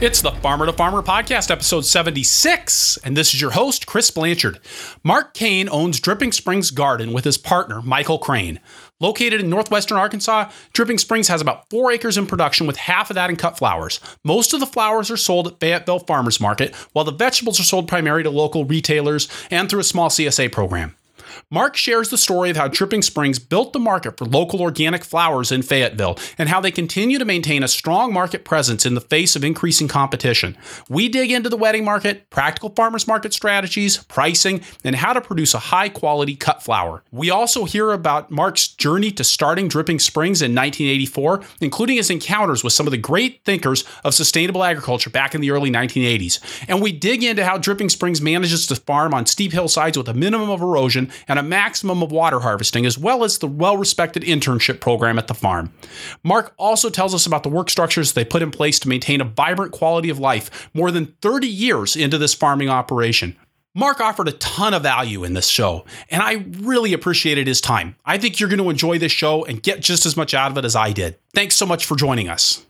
It's the Farmer to Farmer podcast, episode 76, and this is your host, Chris Blanchard. Mark Cain owns Dripping Springs Garden with his partner, Michael Crane. Located in northwestern Arkansas, Dripping Springs has about four acres in production with half of that in cut flowers. Most of the flowers are sold at Fayetteville Farmers Market, while the vegetables are sold primarily to local retailers and through a small CSA program. Mark shares the story of how Dripping Springs built the market for local organic flowers in Fayetteville and how they continue to maintain a strong market presence in the face of increasing competition. We dig into the wedding market, practical farmers market strategies, pricing, and how to produce a high quality cut flower. We also hear about Mark's journey to starting Dripping Springs in 1984, including his encounters with some of the great thinkers of sustainable agriculture back in the early 1980s. And we dig into how Dripping Springs manages to farm on steep hillsides with a minimum of erosion and a maximum of water harvesting, as well as the well respected internship program at the farm. Mark also tells us about the work structures they put in place to maintain a vibrant quality of life more than 30 years into this farming operation. Mark offered a ton of value in this show, and I really appreciated his time. I think you're going to enjoy this show and get just as much out of it as I did. Thanks so much for joining us.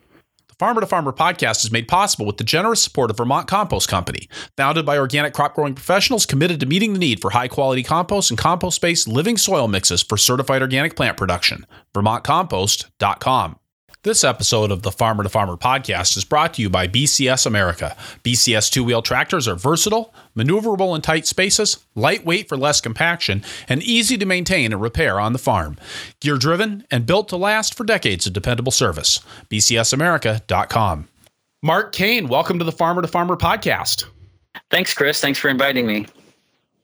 Farmer to Farmer podcast is made possible with the generous support of Vermont Compost Company, founded by organic crop growing professionals committed to meeting the need for high quality compost and compost based living soil mixes for certified organic plant production. VermontCompost.com. This episode of the Farmer to Farmer podcast is brought to you by BCS America. BCS two wheel tractors are versatile, maneuverable in tight spaces, lightweight for less compaction, and easy to maintain and repair on the farm. Gear driven and built to last for decades of dependable service. BCSAmerica.com. Mark Cain, welcome to the Farmer to Farmer podcast. Thanks, Chris. Thanks for inviting me.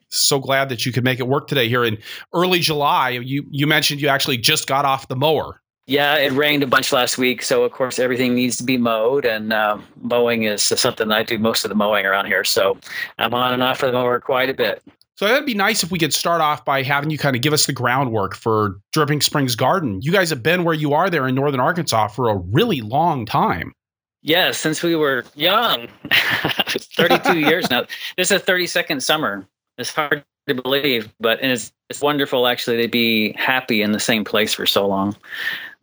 So glad that you could make it work today here in early July. You you mentioned you actually just got off the mower. Yeah, it rained a bunch last week, so of course everything needs to be mowed, and uh, mowing is something I do most of the mowing around here. So I'm on and off of the mower quite a bit. So that'd be nice if we could start off by having you kind of give us the groundwork for Dripping Springs Garden. You guys have been where you are there in northern Arkansas for a really long time. Yeah, since we were young, 32 years now. This is a 32nd summer. It's hard to believe, but it's, it's wonderful actually to be happy in the same place for so long.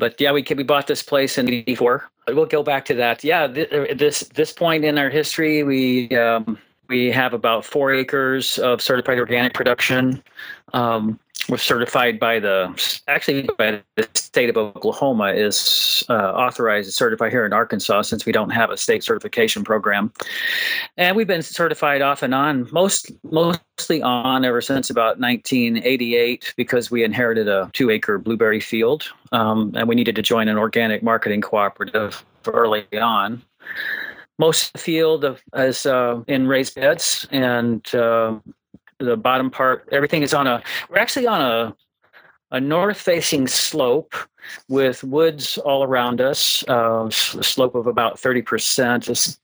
But yeah, we we bought this place in '84. We'll go back to that. Yeah, this this point in our history, we um, we have about four acres of certified organic production. Um, we're certified by the actually by the state of Oklahoma is uh, authorized to certify here in Arkansas since we don't have a state certification program, and we've been certified off and on most mostly on ever since about 1988 because we inherited a two acre blueberry field um, and we needed to join an organic marketing cooperative early on. Most of the field is uh, in raised beds and uh, the bottom part, everything is on a. We're actually on a a north facing slope with woods all around us, uh, a slope of about 30%.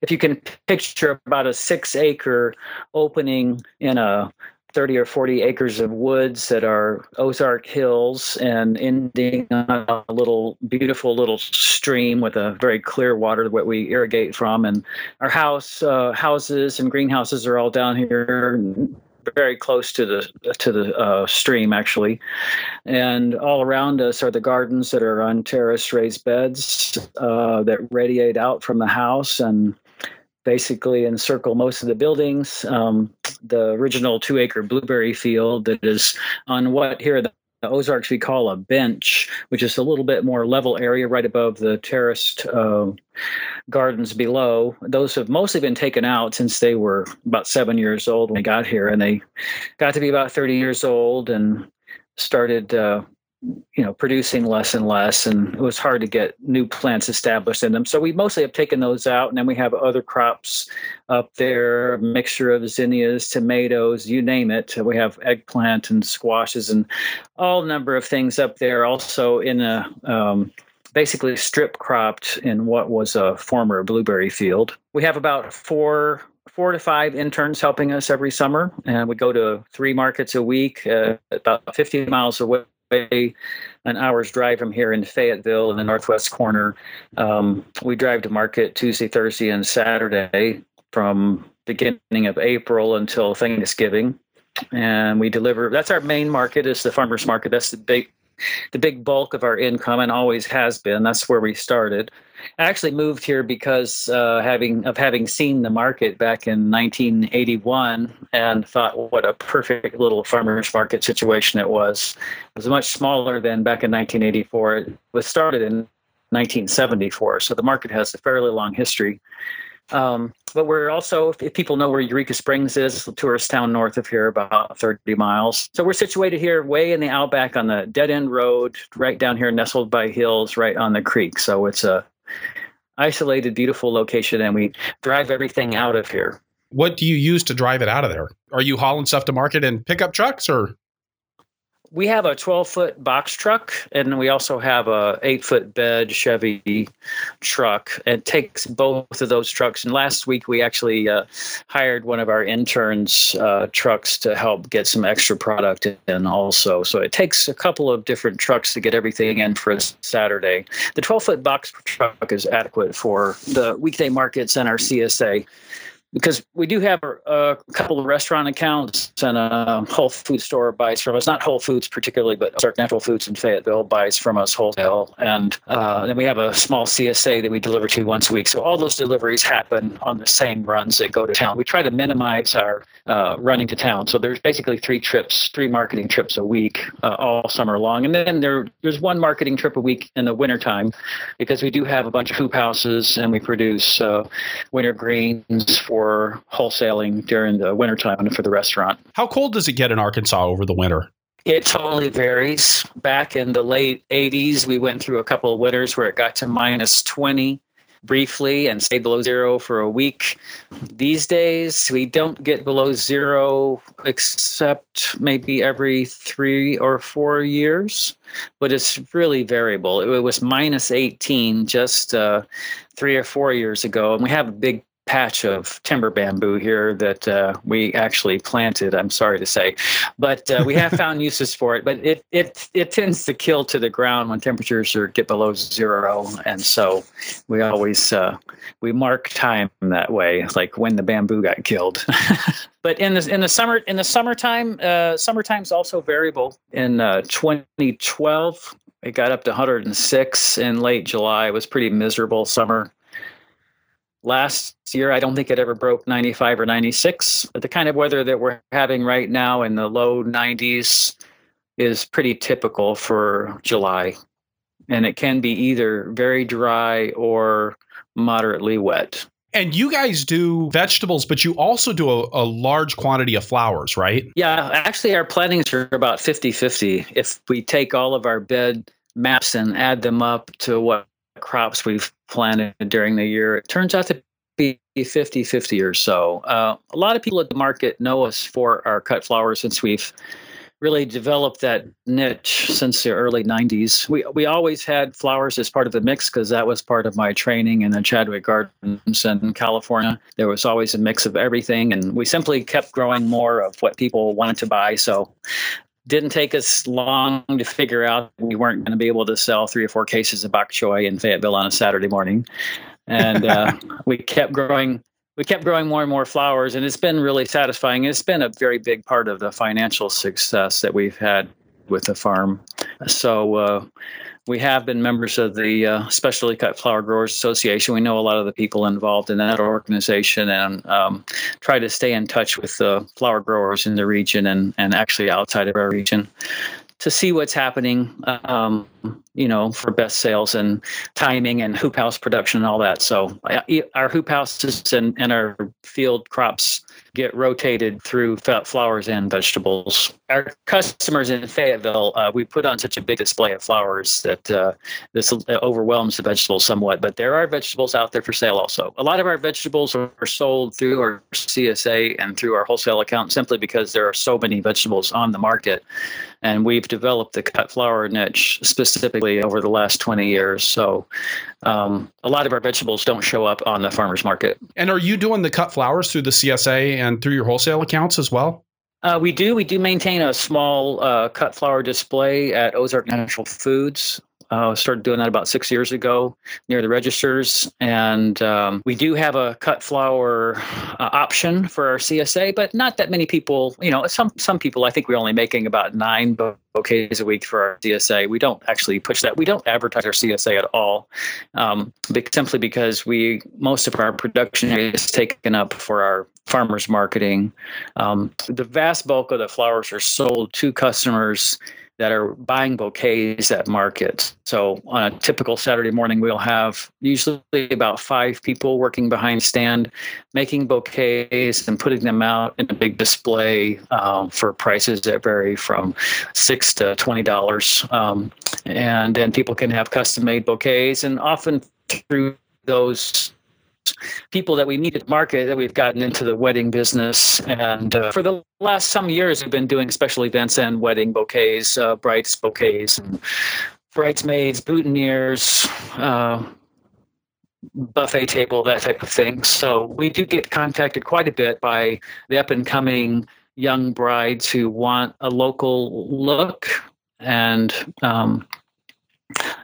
If you can picture about a six acre opening in a 30 or 40 acres of woods that are Ozark Hills and ending on a little beautiful little stream with a very clear water that we irrigate from. And our house, uh, houses and greenhouses are all down here very close to the to the uh, stream actually, and all around us are the gardens that are on terrace raised beds uh, that radiate out from the house and basically encircle most of the buildings. Um, the original two acre blueberry field that is on what here the Ozarks we call a bench, which is a little bit more level area right above the terraced uh, gardens below. Those have mostly been taken out since they were about seven years old when they got here, and they got to be about 30 years old and started uh, you know producing less and less and it was hard to get new plants established in them. So we mostly have taken those out and then we have other crops up there a mixture of zinnias tomatoes you name it. We have eggplant and squashes and all number of things up there also in a um, basically strip cropped in what was a former blueberry field. We have about four four to five interns helping us every summer and we go to three markets a week uh, about 50 miles away an hour's drive from here in Fayetteville in the northwest corner. Um, we drive to market Tuesday, Thursday, and Saturday from beginning of April until Thanksgiving. And we deliver, that's our main market is the farmer's market. That's the big the big bulk of our income and always has been. That's where we started. I actually moved here because uh, having of having seen the market back in 1981 and thought what a perfect little farmers market situation it was. It was much smaller than back in 1984. It was started in 1974, so the market has a fairly long history. Um, but we're also, if people know where Eureka Springs is, a tourist town north of here, about 30 miles. So we're situated here way in the outback on the dead end road, right down here, nestled by hills, right on the creek. So it's a isolated, beautiful location, and we drive everything out of here. What do you use to drive it out of there? Are you hauling stuff to market in pickup trucks or? We have a 12 foot box truck and we also have a 8 foot bed chevy truck. It takes both of those trucks. And last week we actually uh, hired one of our interns uh, trucks to help get some extra product in also. So it takes a couple of different trucks to get everything in for a saturday. The 12 foot box truck is adequate for the weekday markets and our csa because we do have a, a, couple of restaurant accounts and a Whole Food store buys from us, not Whole Foods particularly, but Ozark Natural Foods in Fayetteville buys from us wholesale. And uh, then we have a small CSA that we deliver to once a week. So all those deliveries happen on the same runs that go to town. We try to minimize our uh, running to town. So there's basically three trips, three marketing trips a week uh, all summer long. And then there, there's one marketing trip a week in the wintertime because we do have a bunch of hoop houses and we produce uh, winter greens for for wholesaling during the wintertime and for the restaurant. How cold does it get in Arkansas over the winter? It totally varies. Back in the late 80s, we went through a couple of winters where it got to minus 20 briefly and stayed below zero for a week. These days, we don't get below zero except maybe every three or four years, but it's really variable. It was minus 18 just uh, three or four years ago, and we have a big patch of timber bamboo here that uh, we actually planted. I'm sorry to say, but uh, we have found uses for it. But it it it tends to kill to the ground when temperatures are get below zero, and so we always uh, we mark time that way, like when the bamboo got killed. but in the in the summer in the summertime, uh, summertime's also variable. In uh, 2012, it got up to 106 in late July. It was pretty miserable summer last year i don't think it ever broke 95 or 96 but the kind of weather that we're having right now in the low 90s is pretty typical for july and it can be either very dry or moderately wet and you guys do vegetables, but you also do a, a, large quantity of flowers, right? Yeah, actually, our plantings are about 50 50. If we take all of our bed maps and add them up to what crops we've planted during the year, it turns out to be 50 50 or so. Uh, a lot of people at the market know us for our cut flowers since we've really developed that niche since the early 90s. We, we always had flowers as part of the mix because that was part of my training in the Chadwick Gardens in California. There was always a mix of everything, and we simply kept growing more of what people wanted to buy. So didn't take us long to figure out we weren't going to be able to sell three or four cases of bok choy in Fayetteville on a Saturday morning, and uh, we kept growing. We kept growing more and more flowers, and it's been really satisfying. It's been a very big part of the financial success that we've had with the farm. So uh, we have been members of the uh, Specialty Cut Flower Growers Association. We know a lot of the people involved in that organization and um, try to stay in touch with the flower growers in the region and, and actually outside of our region to see what's happening, um, you know, for best sales and timing and hoop house production and all that. So our hoop houses and, and our field crops get rotated through flowers and vegetables. Our customers in Fayetteville, uh, we put on such a big display of flowers that uh, this overwhelms the vegetables somewhat. But there are vegetables out there for sale also. A lot of our vegetables are sold through our CSA and through our wholesale account simply because there are so many vegetables on the market. And we've developed the cut flower niche specifically over the last 20 years. So um, a lot of our vegetables don't show up on the farmer's market. And are you doing the cut flowers through the CSA and through your wholesale accounts as well? Uh, we do. We do maintain a small uh, cut flower display at Ozark Natural Foods. Uh, started doing that about six years ago near the registers. And um, we do have a cut flower uh, option for our CSA, but not that many people, you know, some, some people, I think we're only making about nine bouquets a week for our CSA. We don't actually push that. We don't advertise our CSA at all, um, simply because we most of our production is taken up for our farmers marketing. Um, the vast bulk of the flowers are sold to customers that are buying bouquets at market. So on a typical Saturday morning, we'll have usually about five people working behind stand, making bouquets and putting them out in a big display um, for prices that vary from six to twenty dollars. Um, and then people can have custom made bouquets, and often through those people that we need to market that we've gotten into the wedding business. And uh, for the last some years, we've been doing special events and wedding bouquets, uh, brides bouquets, and bridesmaids, boutonnieres, uh, buffet table, that type of thing. So we do get contacted quite a bit by the up and coming young brides who want a local look and um,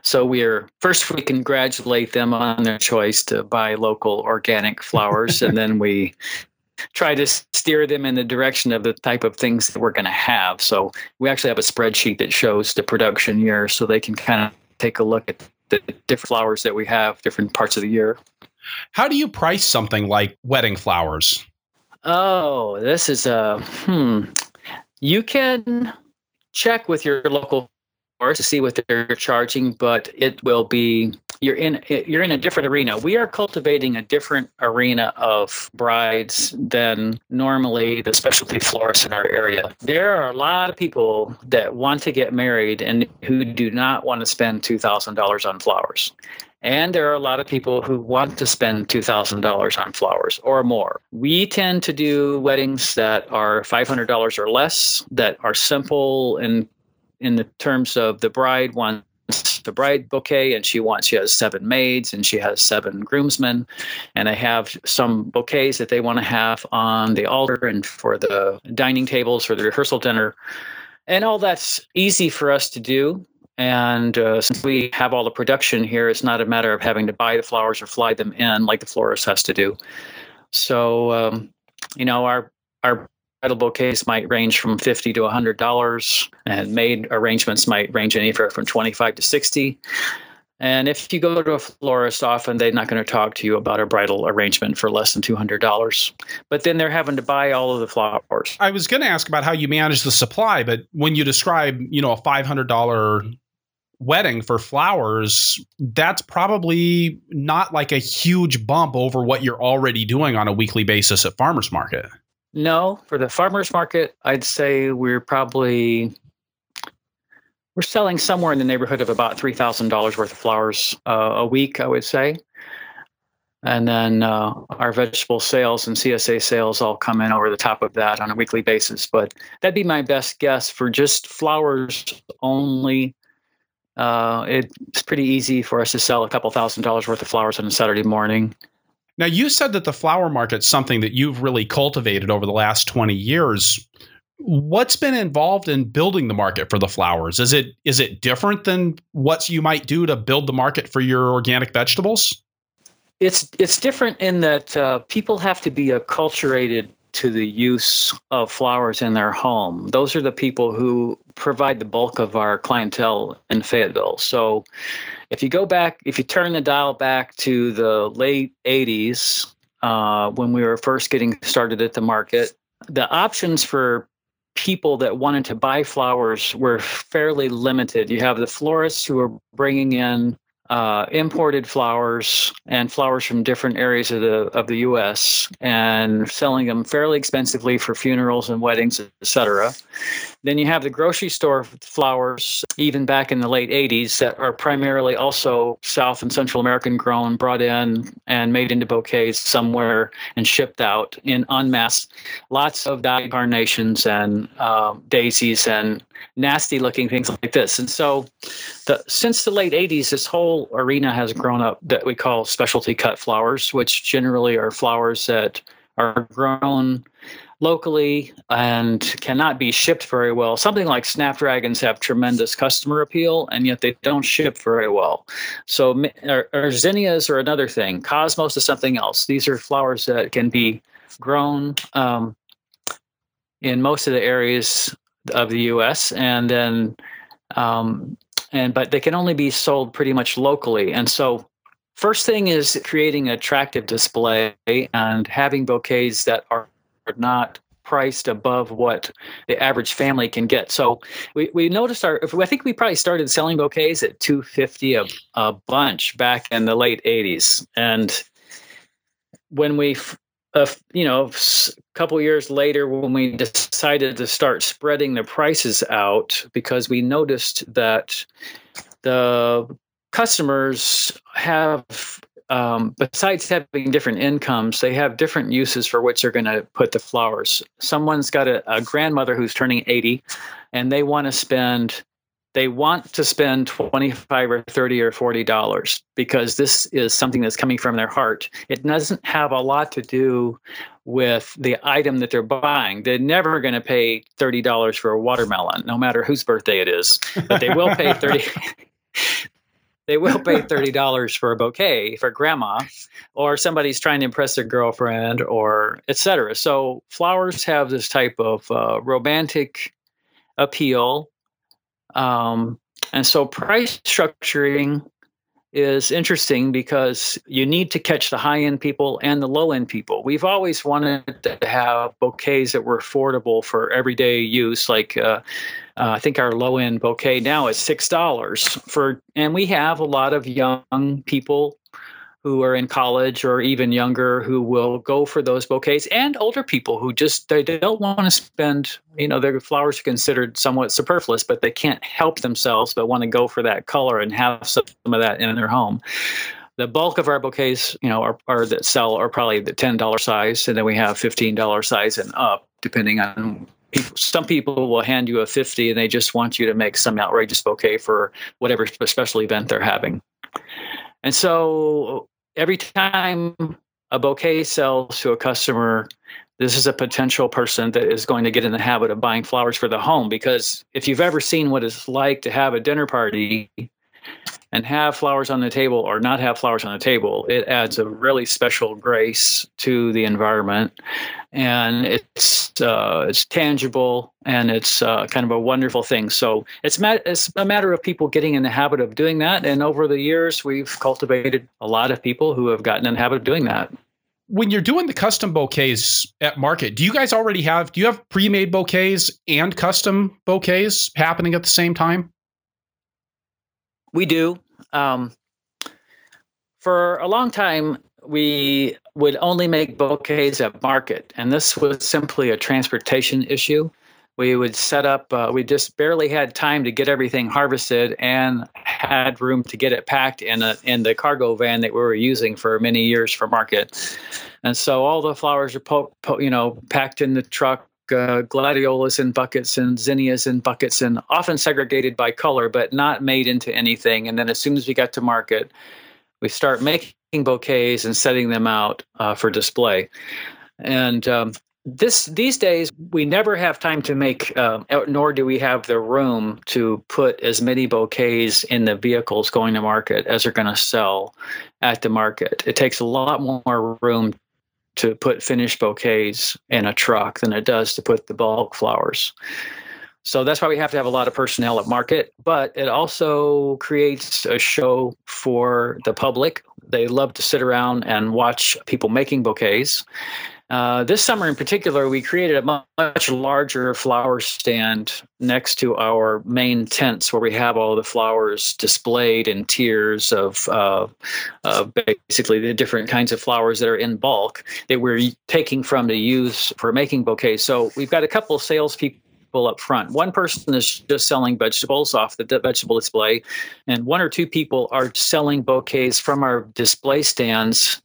so we're first we congratulate them on their choice to buy local organic flowers, and then we try to steer them in the direction of the type of things that we're going to have. So we actually have a spreadsheet that shows the production year, so they can kind of take a look at the different flowers that we have, different parts of the year. How do you price something like wedding flowers? Oh, this is a hmm. You can check with your local to see what they're charging, but it will be you're in you're in a different arena. We are cultivating a different arena of brides than normally the specialty florists in our area. There are a lot of people that want to get married and who do not want to spend two thousand dollars on flowers. And there are a lot of people who want to spend $2,000 on flowers or more. We tend to do weddings that are $500 or less, that are simple and in the terms of the bride wants the bride bouquet and she wants she has seven maids and she has seven groomsmen. And they have some bouquets that they want to have on the altar and for the dining tables for the rehearsal dinner. And all that's easy for us to do. And uh, since we have all the production here it's not a matter of having to buy the flowers or fly them in like the florist has to do. So um, you know our our bridal bouquets might range from 50 to $100 and made arrangements might range anywhere from 25 to 60 and if you go to a florist often they're not going to talk to you about a bridal arrangement for less than $200 but then they're having to buy all of the flowers. I was going to ask about how you manage the supply but when you describe you know a $500 wedding for flowers, that's probably not like a huge bump over what you're already doing on a weekly basis at farmers market. No, for the farmers market, I'd say we're probably we're selling somewhere in the neighborhood of about three thousand dollars worth of flowers uh, a week. I would say, and then uh, our vegetable sales and CSA sales all come in over the top of that on a weekly basis. But that'd be my best guess for just flowers only. Uh, it's pretty easy for us to sell a couple thousand dollars worth of flowers on a Saturday morning. Now, you said that the flower market's something that you've really cultivated over the last 20 years. What's been involved in building the market for the flowers? Is it is it different than what you might do to build the market for your organic vegetables? It's it's different in that uh, people have to be acculturated to the use of flowers in their home. Those are the people who provide the bulk of our clientele in Fayetteville. So if you go back, if you turn the dial back to the late 80s, uh, when we were first getting started at the market, the options for people that wanted to buy flowers were fairly limited. You have the florists who are bringing in uh, imported flowers and flowers from different areas of the of the U.S. and selling them fairly expensively for funerals and weddings, etc. Then you have the grocery store flowers, even back in the late 80s, that are primarily also South and Central American grown, brought in and made into bouquets somewhere and shipped out in en masse. Lots of dyed carnations and uh, daisies and nasty looking things like this. And so, the, since the late 80s, this whole arena has grown up that we call specialty cut flowers, which generally are flowers that are grown locally and cannot be shipped very well. Something like snapdragons have tremendous customer appeal, and yet they don't ship very well. So, or, or zinnias are another thing. Cosmos is something else. These are flowers that can be grown um, in most of the areas of the U.S. and then um, and but they can only be sold pretty much locally. And so, first thing is creating attractive display and having bouquets that are not priced above what the average family can get. So we, we noticed our I think we probably started selling bouquets at 250 a, a bunch back in the late 80s and when we a you know a couple years later when we decided to start spreading the prices out because we noticed that the customers have um, besides having different incomes they have different uses for which they're going to put the flowers. Someone's got a, a grandmother who's turning 80 and they want to spend they want to spend 25 or 30 or 40 dollars because this is something that's coming from their heart. It doesn't have a lot to do with the item that they're buying. They're never going to pay 30 dollars for a watermelon no matter whose birthday it is but they will pay 30 they will pay $30 for a bouquet for grandma or somebody's trying to impress their girlfriend or etc so flowers have this type of uh, romantic appeal um, and so price structuring is interesting because you need to catch the high end people and the low end people. We've always wanted to have bouquets that were affordable for everyday use. Like uh, uh, I think our low end bouquet now is six dollars for, and we have a lot of young people who are in college or even younger who will go for those bouquets and older people who just they don't want to spend you know their flowers are considered somewhat superfluous but they can't help themselves but want to go for that color and have some of that in their home. The bulk of our bouquets you know are, are that sell are probably the $10 size and then we have $15 size and up depending on people, some people will hand you a 50 and they just want you to make some outrageous bouquet for whatever special event they're having and so every time a bouquet sells to a customer, this is a potential person that is going to get in the habit of buying flowers for the home. Because if you've ever seen what it's like to have a dinner party and have flowers on the table or not have flowers on the table, it adds a really special grace to the environment, and it's uh, it's tangible and it's uh, kind of a wonderful thing. So it's ma- it's a matter of people getting in the habit of doing that, and over the years, we've cultivated a lot of people who have gotten in the habit of doing that when you're doing the custom bouquets at market, do you guys already have do you have pre-made bouquets and custom bouquets happening at the same time? We do. Um, for a long time, we would only make bouquets at market, and this was simply a transportation issue. We would set up, uh, we just barely had time to get everything harvested and had room to get it packed in, a, in the cargo van that we were using for many years for market. And so all the flowers are, po- po- you know, packed in the truck uh, gladiolas in buckets and zinnias in buckets and often segregated by color, but not made into anything. And then as soon as we got to market, we start making bouquets and setting them out uh, for display. And um, this these days we never have time to make, uh, nor do we have the room to put as many bouquets in the vehicles going to market as are going to sell at the market. It takes a lot more room to put finished bouquets in a truck than it does to put the bulk flowers. So that's why we have to have a lot of personnel at market, but it also creates a show for the public. They love to sit around and watch people making bouquets. Uh, this summer in particular, we created a much larger flower stand next to our main tents where we have all the flowers displayed in tiers of uh, uh, basically the different kinds of flowers that are in bulk that we're taking from to use for making bouquets. So we've got a couple of salespeople up front. One person is just selling vegetables off the vegetable display, and one or two people are selling bouquets from our display stands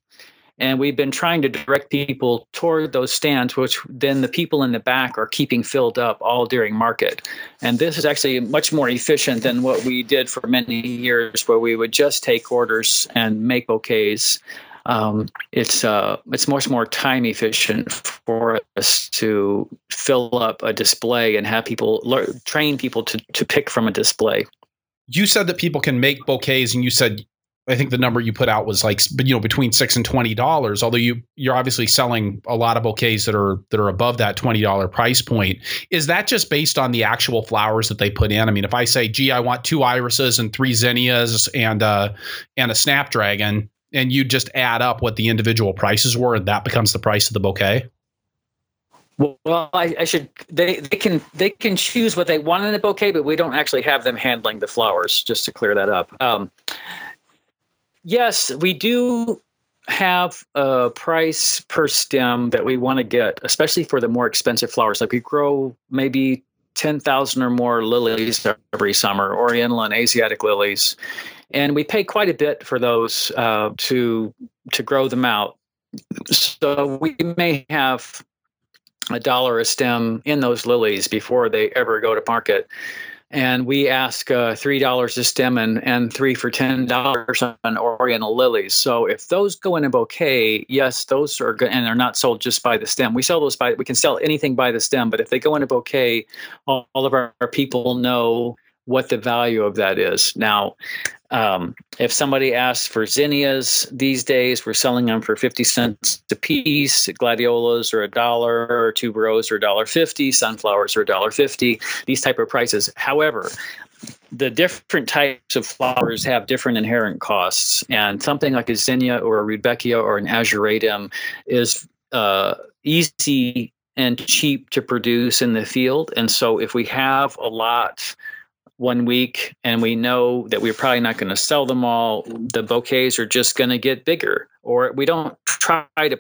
and we've been trying to direct people toward those stands, which then the people in the back are keeping filled up all during market. And this is actually much more efficient than what we did for many years, where we would just take orders and make bouquets. um, it's uh, it's much more time efficient for us to fill up a display and have people learn, train people to to pick from a display. You said that people can make bouquets, and you said I think the number you put out was like you know between six and twenty dollars. Although you you're obviously selling a lot of bouquets that are that are above that twenty dollar price point. Is that just based on the actual flowers that they put in? I mean, if I say, "Gee, I want two irises and three zinnias and uh, and a snapdragon," and you just add up what the individual prices were, and that becomes the price of the bouquet. Well, I, I, should. They they can they can choose what they want in a bouquet, but we don't actually have them handling the flowers. Just to clear that up. Um, Yes, we do have a price per stem that we want to get, especially for the more expensive flowers. Like we grow maybe 10,000 or more lilies every summer, Oriental and Asiatic lilies. And we pay quite a bit for those uh, to to grow them out. So we may have a dollar a stem in those lilies before they ever go to market and we ask uh, three dollars a stem and, and three for ten dollars on Oriental lilies. So if those go in a bouquet, yes, those are good, and they're not sold just by the stem. We sell those by we can sell anything by the stem, but if they go in a bouquet, all, all of our, our people know what the value of that is. Now, um, if somebody asks for zinnias these days, we're selling them for 50 cents a piece. Gladiolas are a dollar, or tuberose are a dollar fifty. Sunflowers are a dollar fifty. These type of prices. However, the different types of flowers have different inherent costs, and something like a zinnia or a rudbeckia or an ageratum is uh, easy and cheap to produce in the field. And so, if we have a lot one week and we know that we're probably not going to sell them all, mm. the bouquets are just going to get bigger. Or we don't try to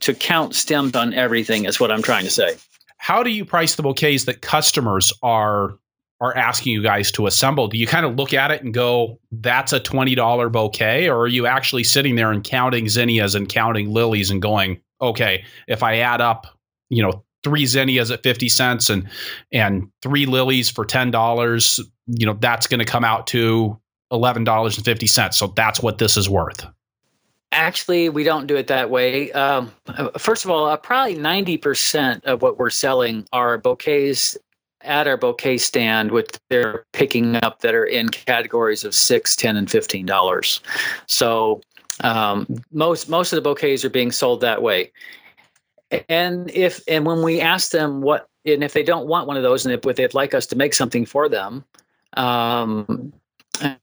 to count stems on everything is what I'm trying to say. How do you price the bouquets that customers are are asking you guys to assemble? Do you kind of look at it and go, that's a $20 bouquet? Or are you actually sitting there and counting zinnias and counting lilies and going, okay, if I add up, you know, three zinnias at 50 cents and and three lilies for $10 you know that's going to come out to $11.50 so that's what this is worth. Actually we don't do it that way. Um, first of all uh, probably 90% of what we're selling are bouquets at our bouquet stand which they're picking up that are in categories of six ten and fifteen dollars. So um, most most of the bouquets are being sold that way and if and when we ask them what and if they don't want one of those and if they'd like us to make something for them um,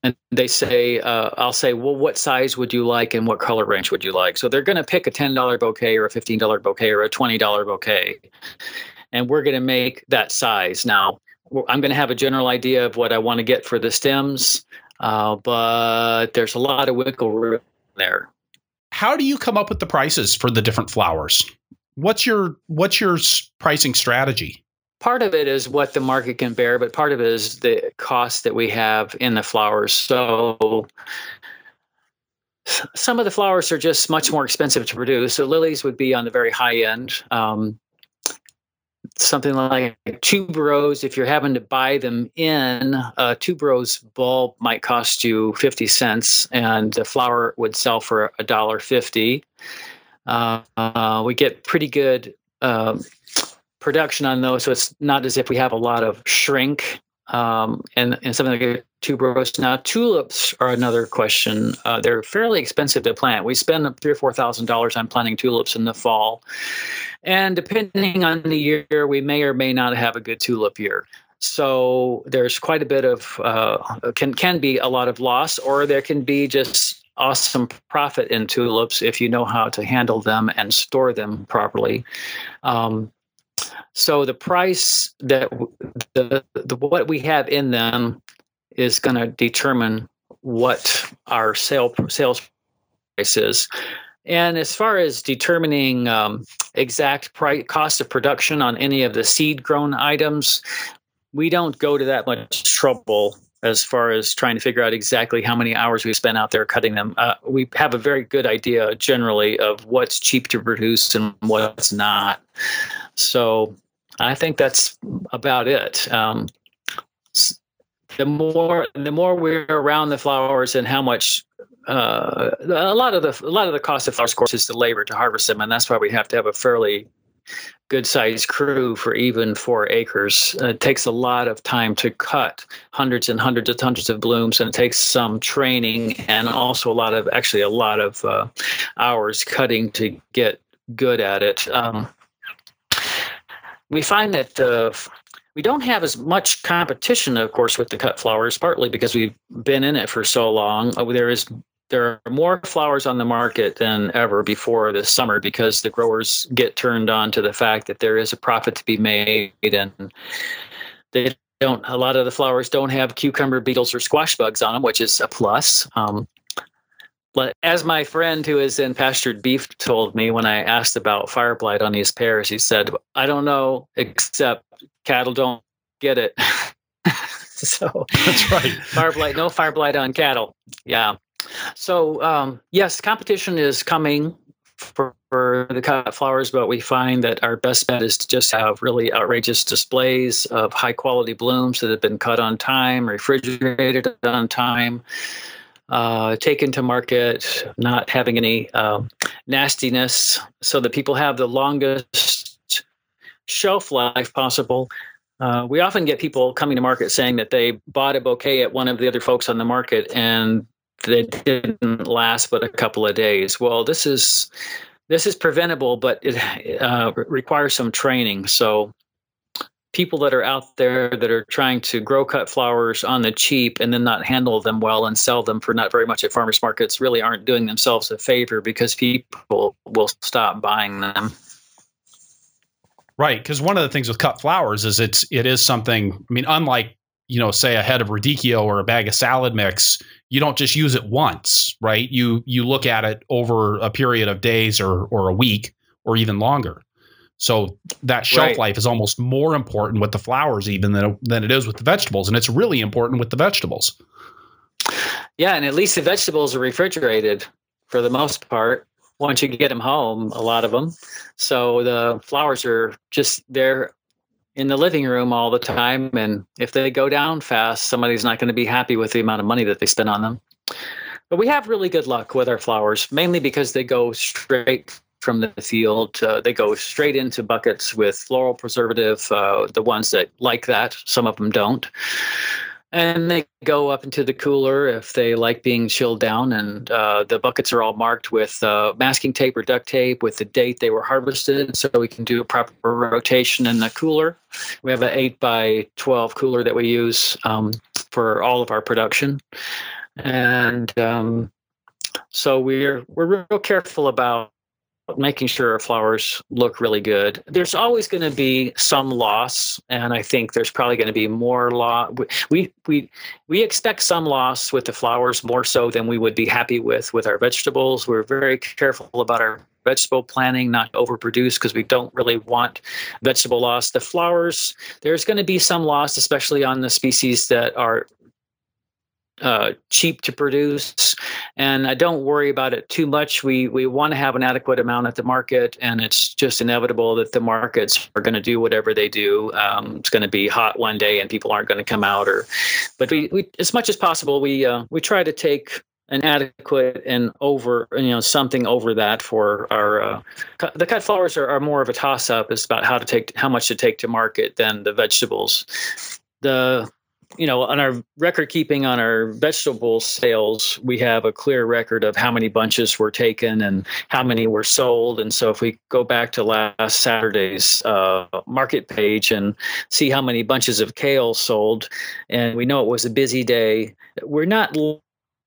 and they say uh, i'll say well what size would you like and what color range would you like? So they're going to pick a $10 bouquet or a $15 bouquet or a $20 bouquet. And we're going to make that size. Now i'm going to have a general idea of what i want to get for the stems uh, but there's a lot of wiggle room there. How do you come up with the prices for the different flowers what's your what's your pricing strategy? Part of it is what the market can bear, but part of it is the cost that we have in the flowers. So some of the flowers are just much more expensive to produce. So lilies would be on the very high end. Um, something like tuberose, if you're having to buy them in, a tuberose bulb might cost you 50 cents and the flower would sell for a dollar 50. Uh, we get pretty good um, production on those, so it's not as if we have a lot of shrink um, and, and something like tuberose. Now, tulips are another question. Uh, they're fairly expensive to plant. We spend three or four thousand dollars on planting tulips in the fall, and depending on the year, we may or may not have a good tulip year. So there's quite a bit of uh, can can be a lot of loss, or there can be just awesome profit in tulips if you know how to handle them and store them properly. Um, so the price that the, the what we have in them is going to determine what our sale sales price is. And as far as determining um, exact price cost of production on any of the seed grown items, we don't go to that much trouble as far as trying to figure out exactly how many hours we spent out there cutting them. Uh, we have a very good idea generally of what's cheap to produce and what's not. So I think that's about it. Um, the more the more we're around the flowers and how much uh, a lot of the a lot of the cost of flowers, of course, is the labor to harvest them, and that's why we have to have a fairly good sized crew for even four acres. It takes a lot of time to cut hundreds and hundreds and hundreds of blooms, and it takes some training and also a lot of actually a lot of uh, hours cutting to get good at it. Um, we find that uh, we don't have as much competition, of course, with the cut flowers, partly because we've been in it for so long. Uh, there is there are more flowers on the market than ever before this summer because the growers get turned on to the fact that there is a profit to be made and they don't a lot of the flowers don't have cucumber beetles or squash bugs on them which is a plus um, but as my friend who is in pastured beef told me when I asked about fire blight on these pears, he said, I don't know, except cattle don't get it. so that's right. fire blight, no fire blight on cattle. Yeah. So um, yes, competition is coming for, for, the cut flowers, but we find that our best bet is to just have really outrageous displays of high quality blooms that have been cut on time, refrigerated on time, uh, taken to market, not having any um, nastiness, so that people have the longest shelf life possible. Uh, we often get people coming to market saying that they bought a bouquet at one of the other folks on the market and they didn't last but a couple of days. Well, this is this is preventable, but it uh, requires some training. So people that are out there that are trying to grow cut flowers on the cheap and then not handle them well and sell them for not very much at farmers markets really aren't doing themselves a favor because people will stop buying them. Right, because one of the things with cut flowers is it's it is something. I mean, unlike you know, say a head of radicchio or a bag of salad mix, you don't just use it once, right? You you look at it over a period of days or or a week or even longer. So that shelf right. life is almost more important with the flowers even than than it is with the vegetables, and it's really important with the vegetables. Yeah, and at least the vegetables are refrigerated for the most part. Once you get them home, a lot of them. So the flowers are just there in the living room all the time, and if they go down fast, somebody's not going to be happy with the amount of money that they spend on them. But we have really good luck with our flowers, mainly because they go straight from the field. Uh, they go straight into buckets with floral preservative, uh, the ones that like that. Some of them don't. And they go up into the cooler if they like being chilled down. And uh, the buckets are all marked with uh, masking tape or duct tape with the date they were harvested. So we can do a proper rotation in the cooler. We have an 8 by 12 cooler that we use um, for all of our production. And um, so we're, we're real careful about making sure our flowers look really good. There's always going to be some loss, and I think there's probably going to be more loss. We we we expect some loss with the flowers more so than we would be happy with with our vegetables. We're very careful about our vegetable planting, not overproduce because we don't really want vegetable loss. The flowers, there's going to be some loss, especially on the species that are uh, cheap to produce, and I don't worry about it too much. We we want to have an adequate amount at the market, and it's just inevitable that the markets are going to do whatever they do. Um, it's going to be hot one day, and people aren't going to come out. Or, but we, we as much as possible, we uh, we try to take an adequate and over you know something over that for our uh, the cut flowers are, are more of a toss up. It's about how to take how much to take to market than the vegetables. The you know, on our record keeping on our vegetable sales, we have a clear record of how many bunches were taken and how many were sold. And so, if we go back to last Saturday's uh, market page and see how many bunches of kale sold, and we know it was a busy day, we're not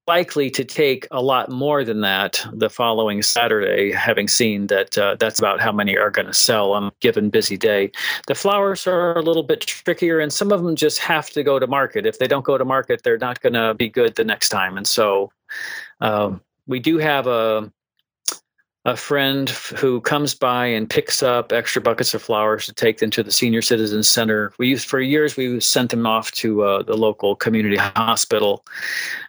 likely to take a lot more than that the following Saturday, having seen that uh, that's about how many are going to sell on a given busy day. The flowers are a little bit trickier, and some of them just have to go to market. If they don't go to market, they're not going to be good the next time. And so um, we do have a a friend who comes by and picks up extra buckets of flowers to take them to the senior citizens center. We used for years we sent them off to uh, the local community hospital,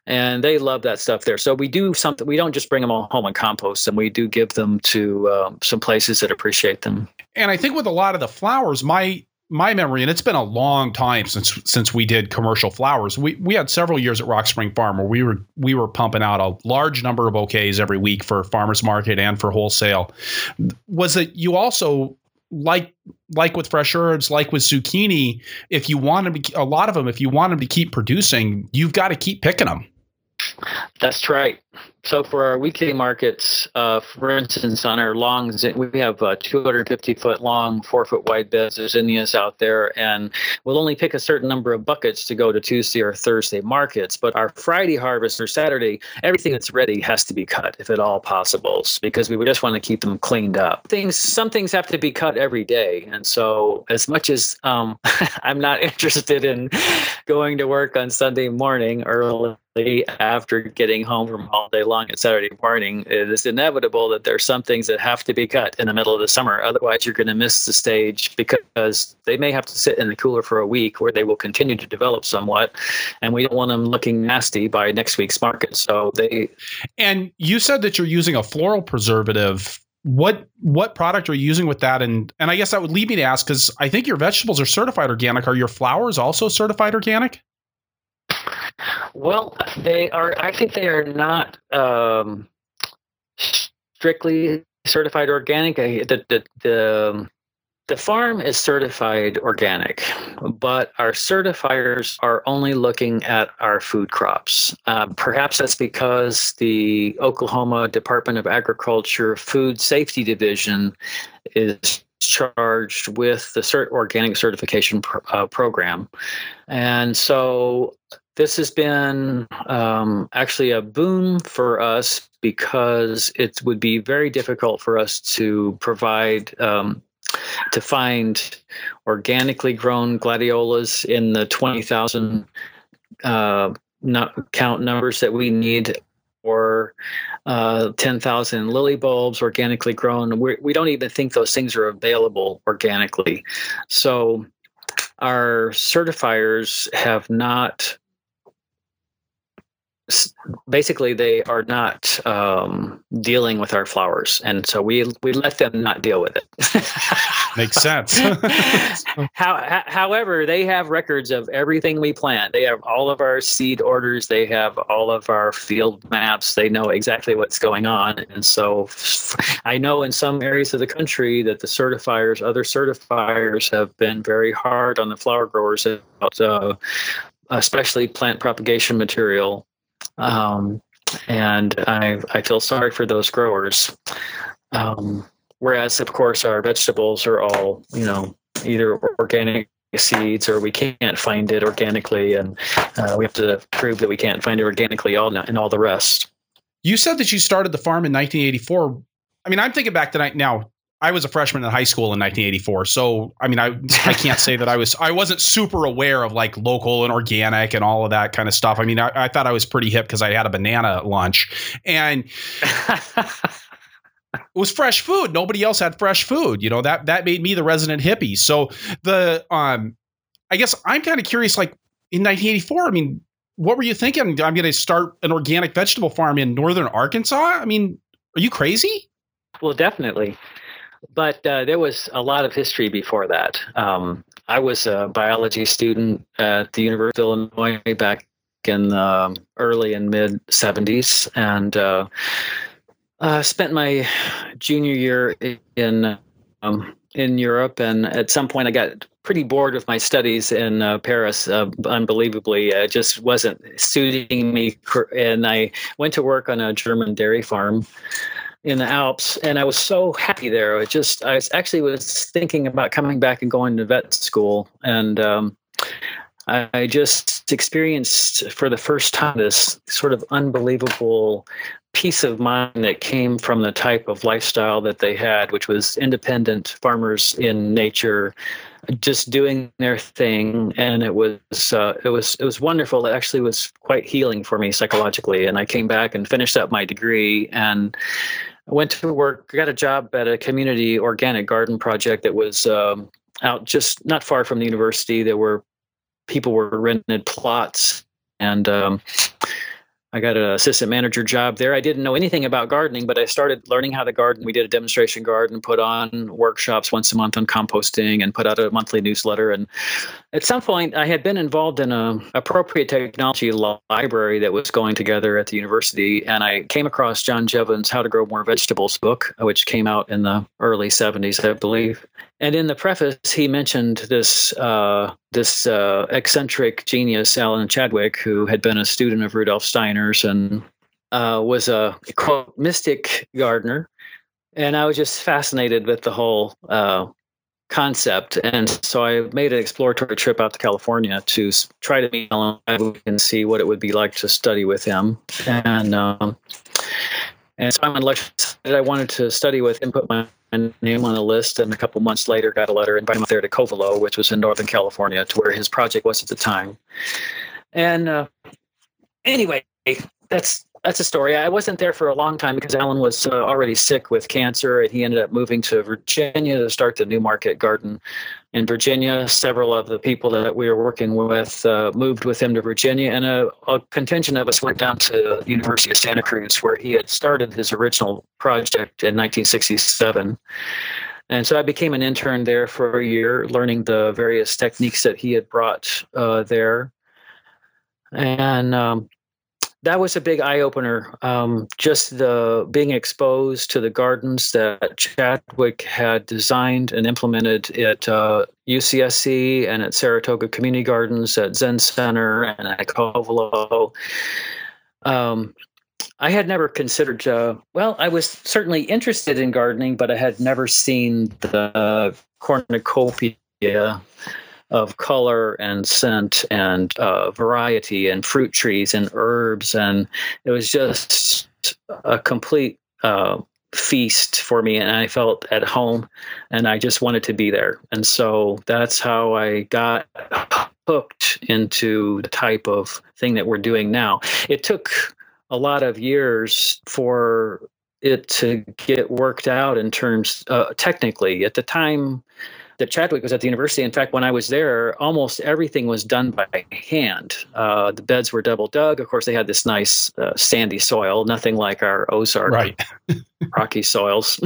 and they love that stuff there. So we do something. We don't just bring them all home and compost them. We do give them to um, some places that appreciate them. And I think with a lot of the flowers, my my memory, and it's been a long time since since we did commercial flowers. We we had several years at Rock Spring Farm where we were we were pumping out a large number of bouquets every week for farmers market and for wholesale. Was it you also like like with fresh herbs, like with zucchini, if you want to be a lot of them, if you want them to keep producing, you've got to keep picking them. That's right. So for our weekly markets, uh, for instance, on our longs, we have uh, 250 foot long, four foot wide beds of zinnias out there, and we'll only pick a certain number of buckets to go to Tuesday or Thursday markets. But our Friday harvest or Saturday, everything that's ready has to be cut if at all possible, because we just want to keep them cleaned up. Things, some things have to be cut every day, and so as much as um, I'm not interested in going to work on Sunday morning early after getting home from all day long at Saturday morning, it is inevitable that there's some things that have to be cut in the middle of the summer. Otherwise, you're going to miss the stage because they may have to sit in the cooler for a week where they will continue to develop somewhat. And we don't want them looking nasty by next week's market. So they. And you said that you're using a floral preservative what what product are you using with that and and i guess that would lead me to ask because i think your vegetables are certified organic are your flowers also certified organic well, they are. I think they are not um, strictly certified organic. The the the um, the farm is certified organic, but our certifiers are only looking at our food crops. Uh, perhaps that's because the Oklahoma Department of Agriculture Food Safety Division is charged with the cert- organic certification pr- uh, program. And so this has been um, actually a boon for us because it would be very difficult for us to provide um, to find organically grown gladiolas in the 20,000 uh, count numbers that we need or uh, 10,000 lily bulbs organically grown. We're, we do not even think those things are available organically. So our certifiers have not basically they are not um, dealing with our flowers and so we we let them not deal with it. Makes sense. How, however they have records of everything we plant. They have all of our seed orders. They have all of our field maps. They know exactly what's going on and so i know in some areas of the country that the certifiers other certifiers have been very hard on the flower growers about uh, especially plant propagation material um, and I, I feel sorry for those growers. Um, whereas, of course, our vegetables are all, you know, either organic seeds or we can't find it organically. And uh, we have to prove that we can't find it organically all and all the rest. You said that you started the farm in 1984. I mean, I'm thinking back to now. I was a freshman in high school in 1984. So, I mean, I I can't say that I was I wasn't super aware of like local and organic and all of that kind of stuff. I mean, I, I thought I was pretty hip because I had a banana at lunch and it was fresh food. Nobody else had fresh food. You know that that made me the resident hippie. So the um, I guess I'm kind of curious. Like in 1984, I mean, what were you thinking? I'm going to start an organic vegetable farm in northern Arkansas. I mean, are you crazy? Well, definitely but uh, there was a lot of history before that. Um, I was a biology student at the University of Illinois back in the um, early and mid 70s and uh, uh, spent my junior year in um, in Europe. And at some point, I got pretty bored with my studies in uh, Paris. Uh, unbelievably, it just wasn't suiting me. And I went to work on a German dairy farm in the Alps, and I was so happy there. I just, I was actually was thinking about coming back and going to vet school, and um, I just experienced for the first time this sort of unbelievable peace of mind that came from the type of lifestyle that they had, which was independent farmers in nature, just doing their thing, and it was uh, it was it was wonderful. It actually was quite healing for me psychologically, and I came back and finished up my degree and I went to work, got a job at a community organic garden project that was um, out just not far from the university. There were people were rented plots, and um, I got an assistant manager job there. I didn't know anything about gardening, but I started learning how to garden. We did a demonstration garden, put on workshops once a month on composting, and put out a monthly newsletter. And at some point, I had been involved in a appropriate technology library that was going together at the university, and I came across John Jeavons' How to Grow More Vegetables book, which came out in the early 70s, I believe. And in the preface, he mentioned this uh, this uh, eccentric genius, Alan Chadwick, who had been a student of Rudolf Steiner's and uh, was a quote mystic gardener. And I was just fascinated with the whole uh, concept. And so I made an exploratory trip out to California to try to meet Alan and see what it would be like to study with him. And um, and so I'm I wanted to study with him, put my name on the list, and a couple months later got a letter inviting him up there to Covelo, which was in Northern California, to where his project was at the time. And uh, anyway, that's that's a story. I wasn't there for a long time because Alan was uh, already sick with cancer, and he ended up moving to Virginia to start the New Market Garden in Virginia. Several of the people that we were working with uh, moved with him to Virginia, and a, a, contingent of us went down to the University of Santa Cruz, where he had started his original project in 1967. And so I became an intern there for a year, learning the various techniques that he had brought uh, there. And um, that was a big eye opener. Um, just the being exposed to the gardens that Chadwick had designed and implemented at uh, UCSC and at Saratoga Community Gardens, at Zen Center, and at Covelo. Um, I had never considered. Uh, well, I was certainly interested in gardening, but I had never seen the cornucopia of color and scent and uh, variety and fruit trees and herbs. And it was just a complete uh, feast for me. And I felt at home and I just wanted to be there. And so that's how I got hooked into the type of thing that we're doing now. It took a lot of years for it to get worked out in terms uh, technically at the time that Chadwick was at the university. In fact, when I was there, almost everything was done by hand. Uh, the beds were double dug. Of course, they had this nice uh, sandy soil, nothing like our Ozark right. rocky soils.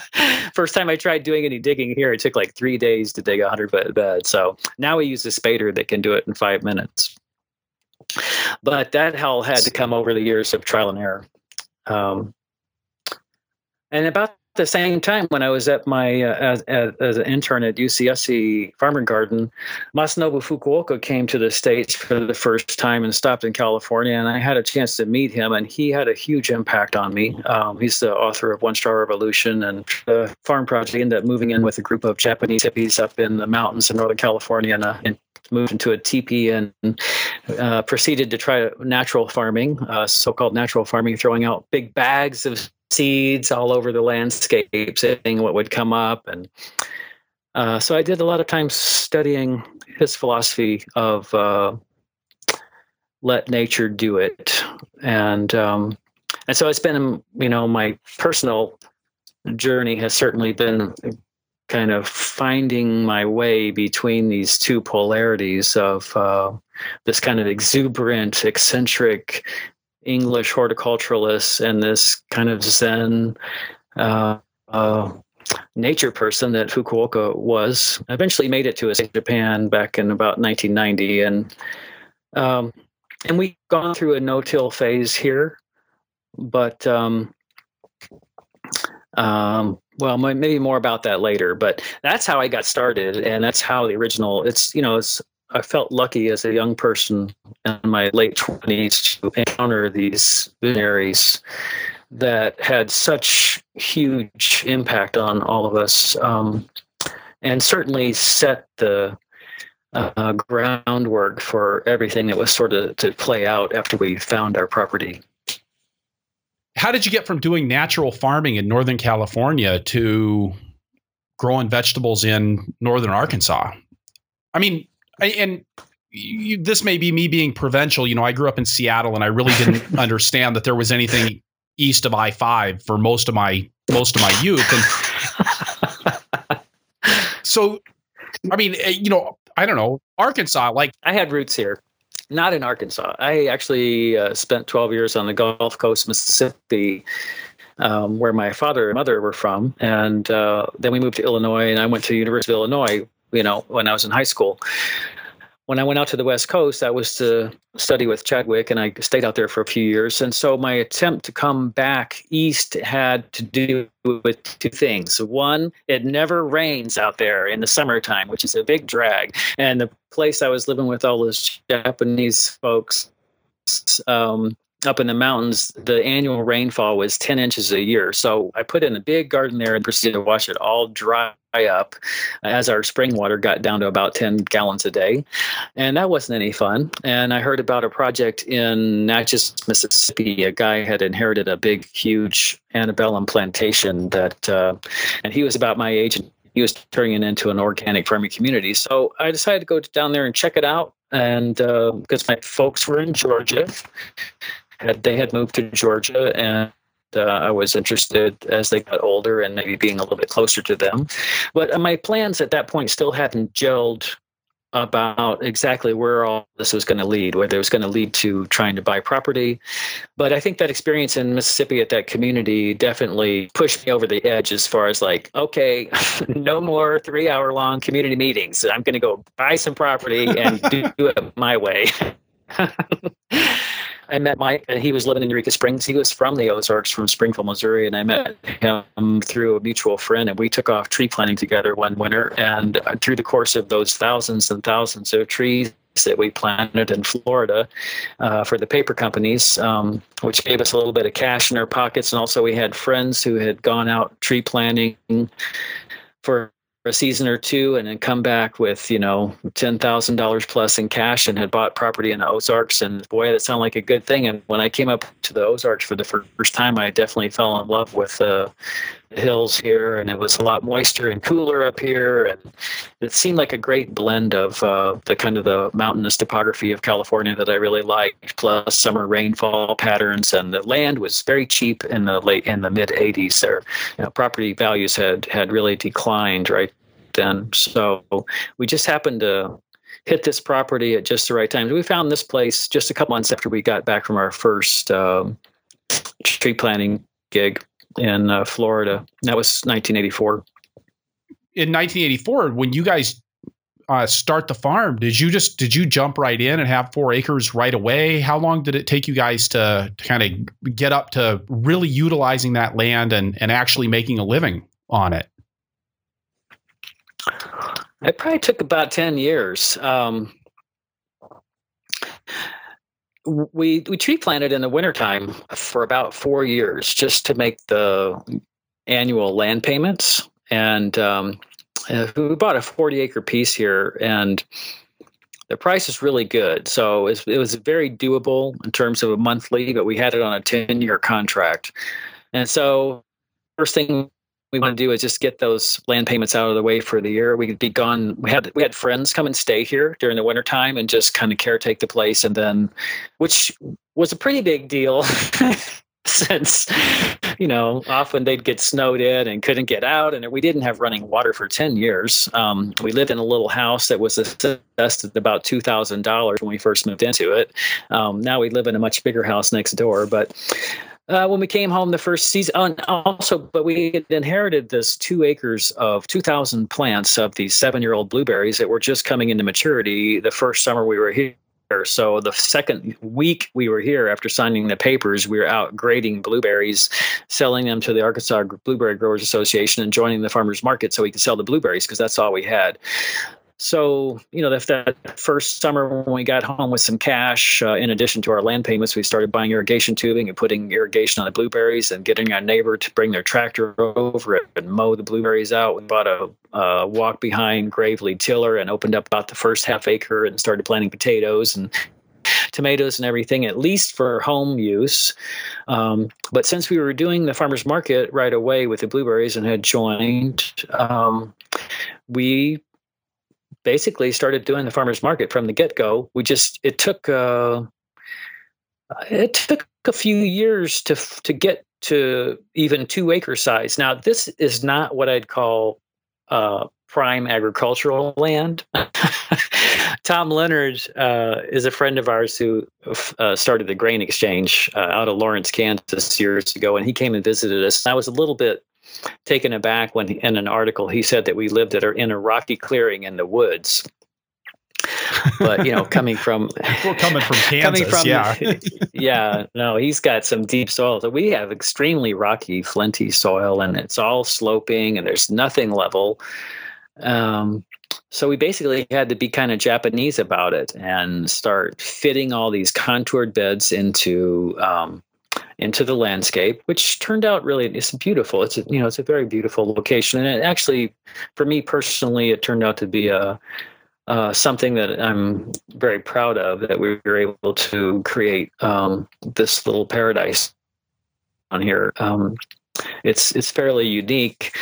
First time I tried doing any digging here, it took like three days to dig a hundred foot bed. So now we use a spader that can do it in five minutes. But that hell had to come over the years of trial and error. Um, and about the same time, when I was at my uh, as, as, an intern at UCSC Farm Garden, Masanobu Fukuoka came to the states for the first time and stopped in California, and I had a chance to meet him, and he had a huge impact on me. Um, he's the author of One Straw Revolution, and the farm project He ended up moving in with a group of Japanese hippies up in the mountains in Northern California, and, uh, and moved into a teepee and uh, proceeded to try natural farming, uh, so-called natural farming, throwing out big bags of seeds all over the landscape, seeing what would come up. And uh, so I did a lot of time studying his philosophy of uh, let nature do it. And um, and so it's been, you know, my personal journey has certainly been kind of finding my way between these two polarities of uh, this kind of exuberant, eccentric, English horticulturalists and this kind of Zen uh, uh, nature person that Fukuoka was. Eventually made it to Japan back in about 1990, and um, and we've gone through a no-till phase here, but um, um, well, maybe more about that later. But that's how I got started, and that's how the original. It's you know it's I felt lucky as a young person in my late 20s to encounter these visionaries that had such huge impact on all of us um, and certainly set the uh, groundwork for everything that was sort of to play out after we found our property. How did you get from doing natural farming in Northern California to growing vegetables in Northern Arkansas? I mean, and you, this may be me being provincial. You know, I grew up in Seattle, and I really didn't understand that there was anything east of I five for most of my most of my youth. And so, I mean, eh, you know, I don't know Arkansas. Like I had roots here. Not in Arkansas. I actually uh, spent 12 years on the Gulf Coast, Mississippi, um, where my father and mother were from, and uh, then we moved to Illinois, and I went to University of Illinois. You know, when I was in high school. When I went out to the West Coast, that was to study with Chadwick, and I stayed out there for a few years. And so my attempt to come back east had to do with two things. One, it never rains out there in the summertime, which is a big drag. And the place I was living with all those Japanese folks, um, up in the mountains, the annual rainfall was 10 inches a year. So I put in a big garden there and proceeded to watch it all dry up as our spring water got down to about 10 gallons a day. And that wasn't any fun. And I heard about a project in Natchez, Mississippi. A guy had inherited a big, huge antebellum plantation that, uh, and he was about my age and he was turning it into an organic farming community. So I decided to go down there and check it out. And because uh, my folks were in Georgia, had they had moved to Georgia and uh, I was interested as they got older and maybe being a little bit closer to them. But uh, my plans at that point still hadn't gelled about exactly where all this was going to lead, whether it was going to lead to trying to buy property. But I think that experience in Mississippi at that community definitely pushed me over the edge as far as like, okay, no more three hour long community meetings. I'm going to go buy some property and do it my way. I met Mike, and he was living in Eureka Springs. He was from the Ozarks, from Springfield, Missouri, and I met him through a mutual friend. And we took off tree planting together one winter. And uh, through the course of those thousands and thousands of trees that we planted in Florida uh, for the paper companies, um, which gave us a little bit of cash in our pockets. And also, we had friends who had gone out tree planting for a season or two and then come back with you know ten thousand dollars plus in cash and had bought property in the Ozarks. And boy that sounded like a good thing. And when I came up to the Ozarks for the first time I definitely fell in love with uh, hills here and it was a lot moister and cooler up here and it seemed like a great blend of uh, the kind of the mountainous topography of California that I really liked plus summer rainfall patterns and the land was very cheap in the late in the mid 80s there you know, property values had had really declined right then. So we just happened to hit this property at just the right time. We found this place just a couple months after we got back from our first um, tree planting gig in uh, Florida. That was 1984. In 1984, when you guys uh, start the farm, did you just did you jump right in and have four acres right away? How long did it take you guys to, to kind of get up to really utilizing that land and and actually making a living on it? It probably took about 10 years. Um, we we tree planted in the wintertime for about four years just to make the annual land payments. And um, uh, we bought a 40 acre piece here and the price is really good. So it was very doable in terms of a monthly, but we had it on a 10 year contract. And so first thing we want to do is just get those land payments out of the way for the year. We could be gone. We had we had friends come and stay here during the wintertime and just kind of caretake the place, and then, which was a pretty big deal. since you know often they'd get snowed in and couldn't get out and we didn't have running water for 10 years um, we lived in a little house that was assessed at about $2000 when we first moved into it um, now we live in a much bigger house next door but uh, when we came home the first season. Uh, also, but we had inherited this two acres of 2,000 plants of these seven year old blueberries that were just coming into maturity the first summer we were here. So the second week we were here after signing the papers, we were out grading blueberries, selling them to the Arkansas Blueberry Growers Association, and joining the farmers market so we could sell the blueberries because that's all we had. So, you know, if that first summer when we got home with some cash, uh, in addition to our land payments, we started buying irrigation tubing and putting irrigation on the blueberries and getting our neighbor to bring their tractor over it and mow the blueberries out. We bought a walk behind Gravely tiller and opened up about the first half acre and started planting potatoes and tomatoes and everything, at least for home use. Um, but since we were doing the farmers market right away with the blueberries and had joined, um, we basically started doing the farmers market from the get go. We just it took uh, it took a few years to to get to even two acre size. Now this is not what I'd call uh, prime agricultural land. Tom Leonard uh, is a friend of ours who uh, started the grain exchange uh, out of Lawrence, Kansas years ago, and he came and visited us. I was a little bit taken aback when, in an article, he said that we lived at, in a rocky clearing in the woods. but you know, coming from we're coming from Kansas, coming from, yeah, yeah. No, he's got some deep soil. So we have extremely rocky, flinty soil, and it's all sloping, and there's nothing level. Um, so we basically had to be kind of Japanese about it and start fitting all these contoured beds into um, into the landscape, which turned out really it's beautiful. It's a, you know it's a very beautiful location, and it actually, for me personally, it turned out to be a uh, something that I'm very proud of that we were able to create um, this little paradise on here. Um, it's it's fairly unique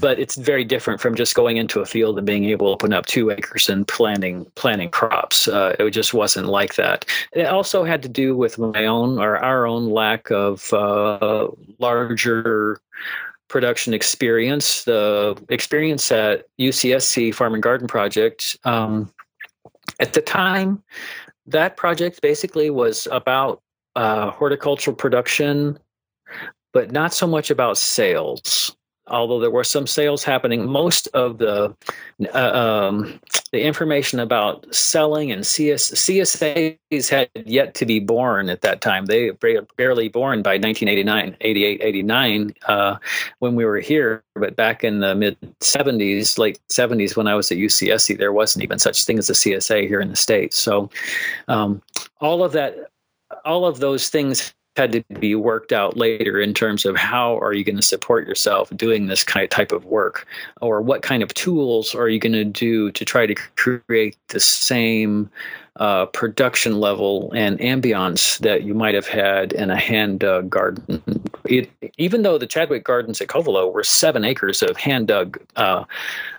but it's very different from just going into a field and being able to open up two acres and planting planting crops. Uh, it just wasn't like that. It also had to do with my own or our own lack of uh, larger production experience. The experience at UCSC Farm and Garden Project um, at the time, that project basically was about uh, horticultural production, but not so much about sales although there were some sales happening, most of the uh, um, the information about selling and CS, CSAs had yet to be born at that time. They were barely born by 1989, 88, 89 uh, when we were here. But back in the mid 70s, late 70s, when I was at UCSC, there wasn't even such thing as a CSA here in the States. So um, all of that, all of those things had to be worked out later in terms of how are you going to support yourself doing this kind of type of work or what kind of tools are you going to do to try to create the same uh, production level and ambience that you might have had in a hand dug garden. It, even though the Chadwick Gardens at Covelo were seven acres of hand dug uh,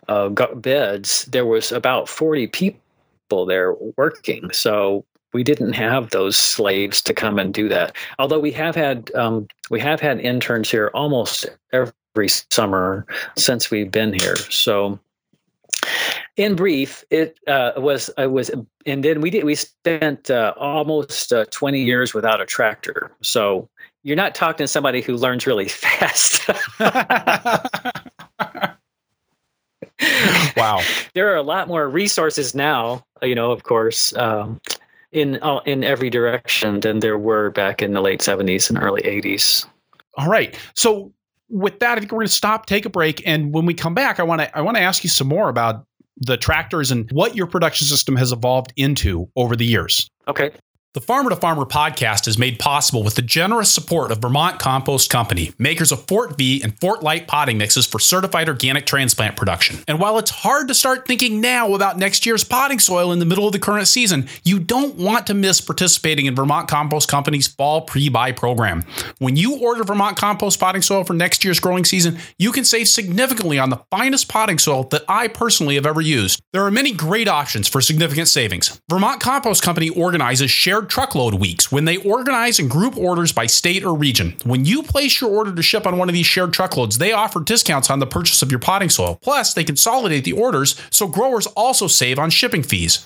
uh, beds, there was about 40 people there working. So we didn't have those slaves to come and do that. Although we have had um, we have had interns here almost every summer since we've been here. So, in brief, it uh, was I was, and then we did we spent uh, almost uh, twenty years without a tractor. So you're not talking to somebody who learns really fast. wow. There are a lot more resources now, you know, of course. Um, in uh, in every direction than there were back in the late 70s and early 80s. All right. So with that, I think we're going to stop, take a break, and when we come back, I want to I want to ask you some more about the tractors and what your production system has evolved into over the years. Okay. The Farmer to Farmer podcast is made possible with the generous support of Vermont Compost Company, makers of Fort Vee and Fort Light potting mixes for certified organic transplant production. And while it's hard to start thinking now about next year's potting soil in the middle of the current season, you don't want to miss participating in Vermont Compost Company's fall pre buy program. When you order Vermont Compost potting soil for next year's growing season, you can save significantly on the finest potting soil that I personally have ever used. There are many great options for significant savings. Vermont Compost Company organizes shared truckload weeks when they organize and group orders by state or region. When you place your order to ship on one of these shared truckloads, they offer discounts on the purchase of your potting soil. Plus, they consolidate the orders so growers also save on shipping fees.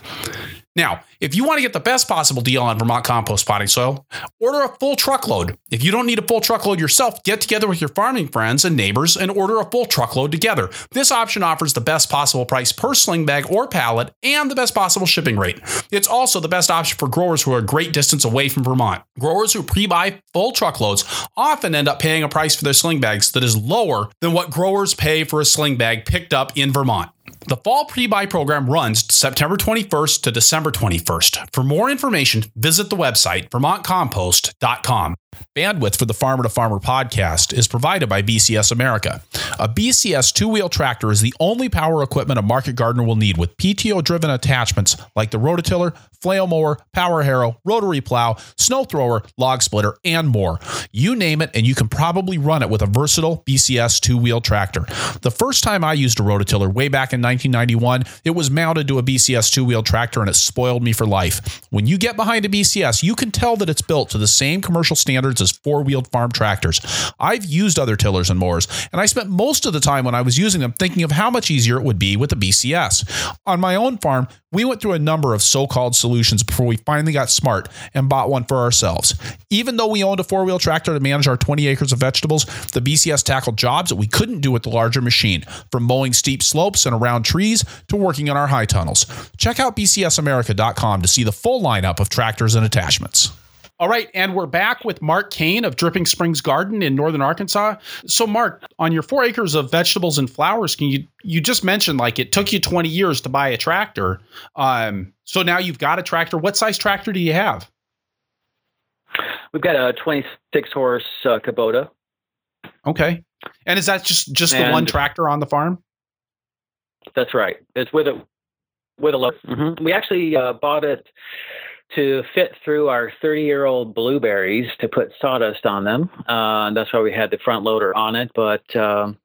Now, if you want to get the best possible deal on Vermont compost potting soil, order a full truckload. If you don't need a full truckload yourself, get together with your farming friends and neighbors and order a full truckload together. This option offers the best possible price per sling bag or pallet and the best possible shipping rate. It's also the best option for growers who are great distance away from Vermont. Growers who pre buy full truckloads often end up paying a price for their sling bags that is lower than what growers pay for a sling bag picked up in Vermont. The fall pre buy program runs September 21st to December 21st. For more information, visit the website vermontcompost.com. Bandwidth for the Farmer to Farmer podcast is provided by BCS America. A BCS two wheel tractor is the only power equipment a market gardener will need with PTO driven attachments like the rototiller, flail mower, power harrow, rotary plow, snow thrower, log splitter, and more. You name it, and you can probably run it with a versatile BCS two wheel tractor. The first time I used a rototiller way back in 1991, it was mounted to a BCS two wheel tractor and it spoiled me for life. When you get behind a BCS, you can tell that it's built to the same commercial standards as four wheeled farm tractors. I've used other tillers and mowers, and I spent most of the time when I was using them thinking of how much easier it would be with a BCS. On my own farm, we went through a number of so called solutions before we finally got smart and bought one for ourselves. Even though we owned a four wheel tractor to manage our 20 acres of vegetables, the BCS tackled jobs that we couldn't do with the larger machine, from mowing steep slopes and around trees to working in our high tunnels. Check out bcsamerica.com to see the full lineup of tractors and attachments. All right, and we're back with Mark Cain of Dripping Springs Garden in northern Arkansas. So, Mark, on your four acres of vegetables and flowers, can you you just mentioned like it took you 20 years to buy a tractor. Um, so now you've got a tractor. What size tractor do you have? We've got a 26 horse uh, Kubota. Okay, and is that just just and the one tractor on the farm? That's right. It's with a with a load. Mm-hmm. We actually uh, bought it to fit through our 30 year old blueberries to put sawdust on them. Uh, that's why we had the front loader on it. But um,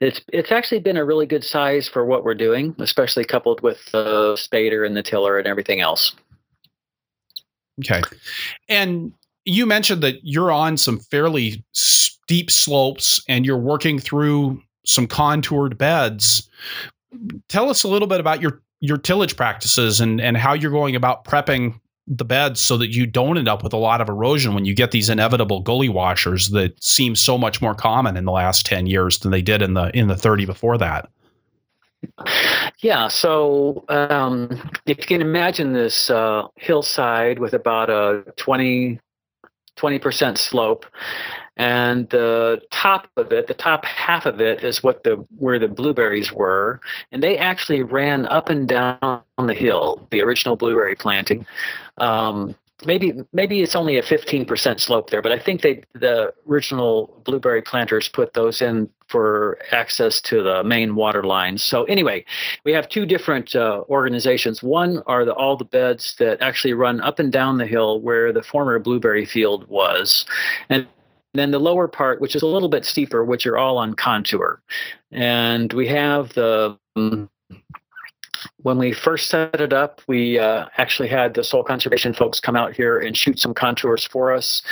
it's it's actually been a really good size for what we're doing, especially coupled with the spader and the tiller and everything else. Okay, and you mentioned that you're on some fairly steep slopes and you're working through some contoured beds. Tell us a little bit about your your tillage practices and and how you're going about prepping the beds so that you don't end up with a lot of erosion when you get these inevitable gully washers that seem so much more common in the last 10 years than they did in the in the 30 before that. Yeah so um, if you can imagine this uh, hillside with about a 20 20% slope and the top of it the top half of it is what the where the blueberries were. And they actually ran up and down the hill the original blueberry planting. Um, maybe maybe it's only a 15% slope there but i think they the original blueberry planters put those in for access to the main water lines so anyway we have two different uh, organizations. One are the, all the beds that actually run up and down the hill where the former blueberry field was. And then the lower part, which is a little bit steeper, which are all on contour. And we have the um, when we first set it up, we uh, actually had the soil conservation folks come out here and shoot some contours for us.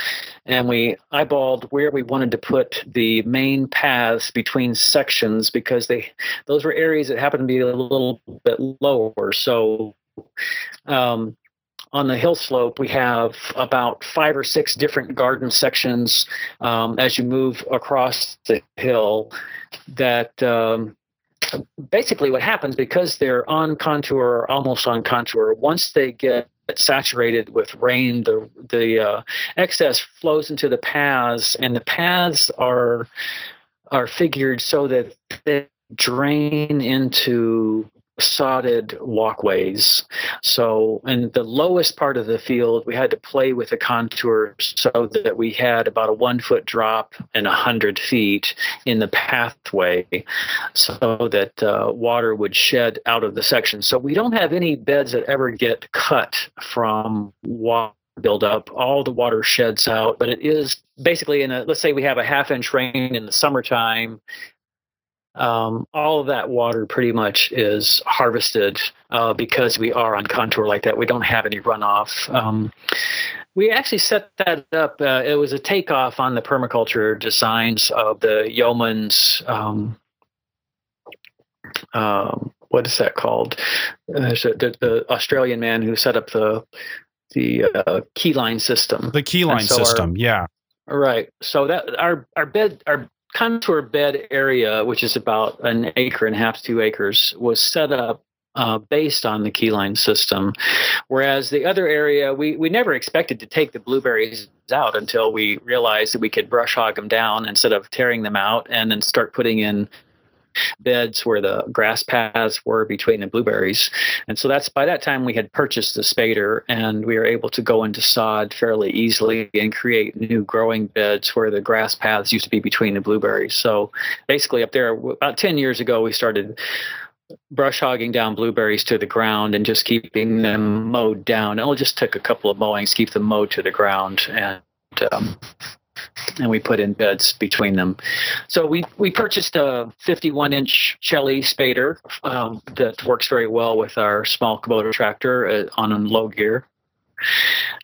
And we eyeballed where we wanted to put the main paths between sections because they those were areas that happened to be a little bit lower. So um, on the hill slope, we have about five or six different garden sections um, as you move across the hill that um, basically what happens because they're on contour or almost on contour, once they get saturated with rain, the the uh, excess flows into the paths, and the paths are are figured so that they drain into sodded walkways. So, in the lowest part of the field, we had to play with the contours so that we had about a one foot drop and a hundred feet in the pathway, so that uh, water would shed out of the section. So we don't have any beds that ever get cut from water buildup. All the water sheds out, but it is basically in a let's say we have a half inch rain in the summertime um, all of that water pretty much is harvested uh, because we are on contour like that. We don't have any runoff. Um, we actually set that up. Uh, it was a takeoff on the permaculture designs of the Yeomans'. Um, um, what is that called? Uh, the, the, Australian man who set up the the uh, keyline system. The keyline so system, our, yeah. Right. So that our our bed our contour bed area, which is about an acre and a half two acres, was set up uh, based on the keyline system. Whereas the other area, we, we never expected to take the blueberries out until we realized that we could brush hog them down instead of tearing them out and then start putting in beds where the grass paths were between the blueberries. And so that's by that time we had purchased the spader and we were able to go into sod fairly easily and create new growing beds where the grass paths used to be between the blueberries. So basically up there about 10 years ago we started brush hogging down blueberries to the ground and just keeping them mowed down. It just took a couple of mowings, keep them mowed to the ground and um, and we put in beds between them. So we we purchased a 51 inch Celli spader um, that works very well with our small Kubota tractor uh, on low gear.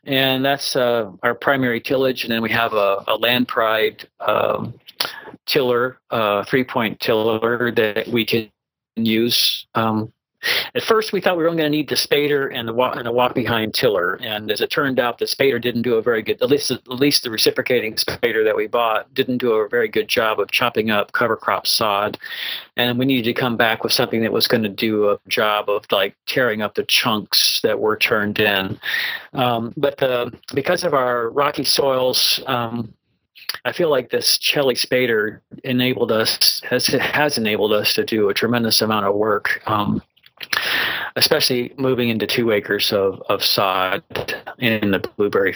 and that's uh, our primary tillage. And then we have a, a land pride um, tiller, uh, three point tiller that we can use um, at first, we thought we were only going to need the spader and the walk and the walk behind tiller, and as it turned out, the spader didn't do a very good. At least, at least the reciprocating spader that we bought didn't do a very good job of chopping up cover crop sod, and we needed to come back with something that was going to do a job of like tearing up the chunks that were turned in. Um, but uh, because of our rocky soils. Um, I feel like this Celli Spader enabled us has has enabled us to do a tremendous amount of work. Um, especially moving into two acres of, of sod in the blueberry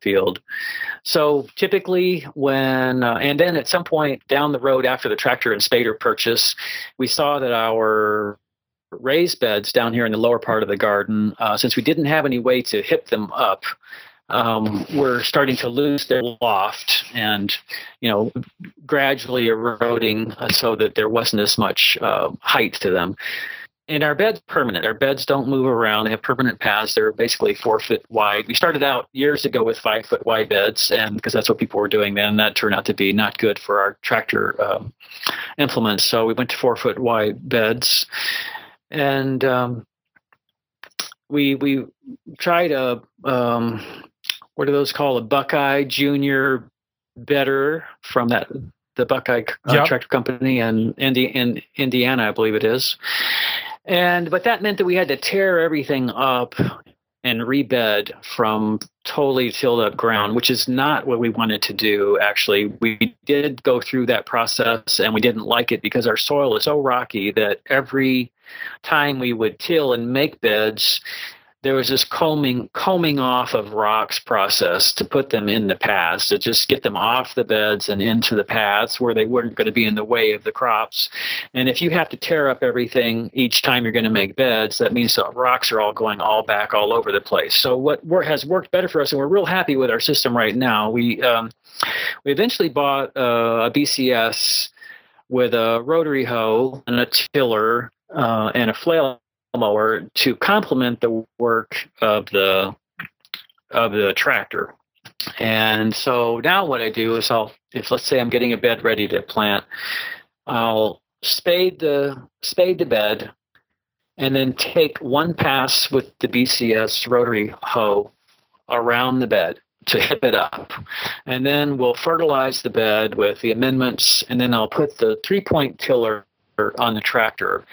field. So typically, when uh, and then at some point down the road after the tractor and spader purchase, we saw that our raised beds down here in the lower part of the garden, uh, since we didn't have any way to hip them up, um, were starting to lose their loft and, you know, gradually eroding so that there wasn't as much uh, height to them and our bed's permanent. Our beds don't move around. They have permanent paths. They're basically four foot wide. We started out years ago with five foot wide beds, and because that's what people were doing then, that turned out to be not good for our tractor um, implements. So we went to four foot wide beds, and um, we we tried a um, what are those called? A Buckeye Junior Bedder from that the Buckeye uh, yep. Tractor Company in, Indi- in Indiana, I believe it is. And but that meant that we had to tear everything up and rebed from totally tilled up ground, which is not what we wanted to do. Actually, we did go through that process and we didn't like it because our soil is so rocky that every time we would till and make beds, there was this combing combing off of rocks process to put them in the paths to just get them off the beds and into the paths where they weren't going to be in the way of the crops. And if you have to tear up everything each time you're going to make beds that means the rocks are all going all back all over the place. So what has worked better for us and we're real happy with our system right now we um, we eventually bought uh, a bcs with a rotary hoe and a tiller uh, and a flail mower to complement the work of the of the tractor. And so now what I do is I'll if let's say I'm getting a bed ready to plant, I'll spade the spade the bed and then take one pass with the BCS rotary hoe around the bed to hip it up. And then we'll fertilize the bed with the amendments and then I'll put the three point tiller on the tractor.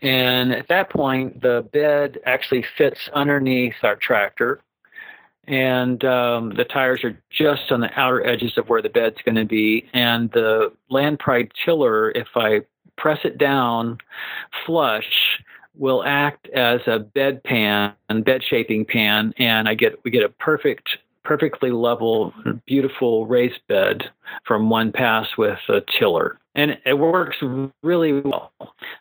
And at that point, the bed actually fits underneath our tractor. And um, the tires are just on the outer edges of where the bed's going to be. And the Land Pride tiller, if I press it down flush, will act as a bed pan, bed shaping pan, and I get we get a perfect perfectly level, beautiful raised bed from one pass with a tiller. And it works really well.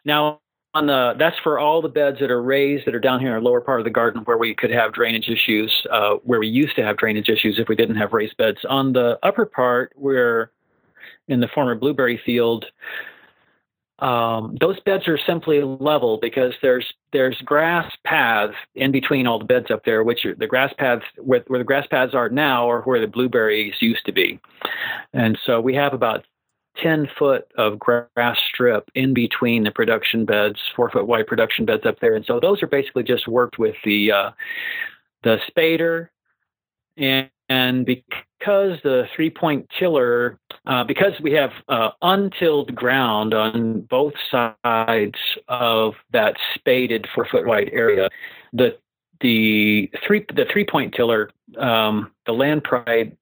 Now, on the that's for all the beds that are raised that are down here in our lower part of the garden where we could have drainage issues, uh, where we used to have drainage issues if we didn't have raised beds. On the upper part, where in the former blueberry field, um, those beds are simply level because there's there's grass paths in between all the beds up there, which are the grass paths where, where the grass paths are now or where the blueberries used to be, and so we have about 10 foot of grass strip in between the production beds, four foot wide production beds up there, and so those are basically just worked with the uh, the spader. And and because the three point tiller, uh, because we have uh, untilled ground on both sides of that spaded four foot wide area, the the three the three point tiller, um, the land pride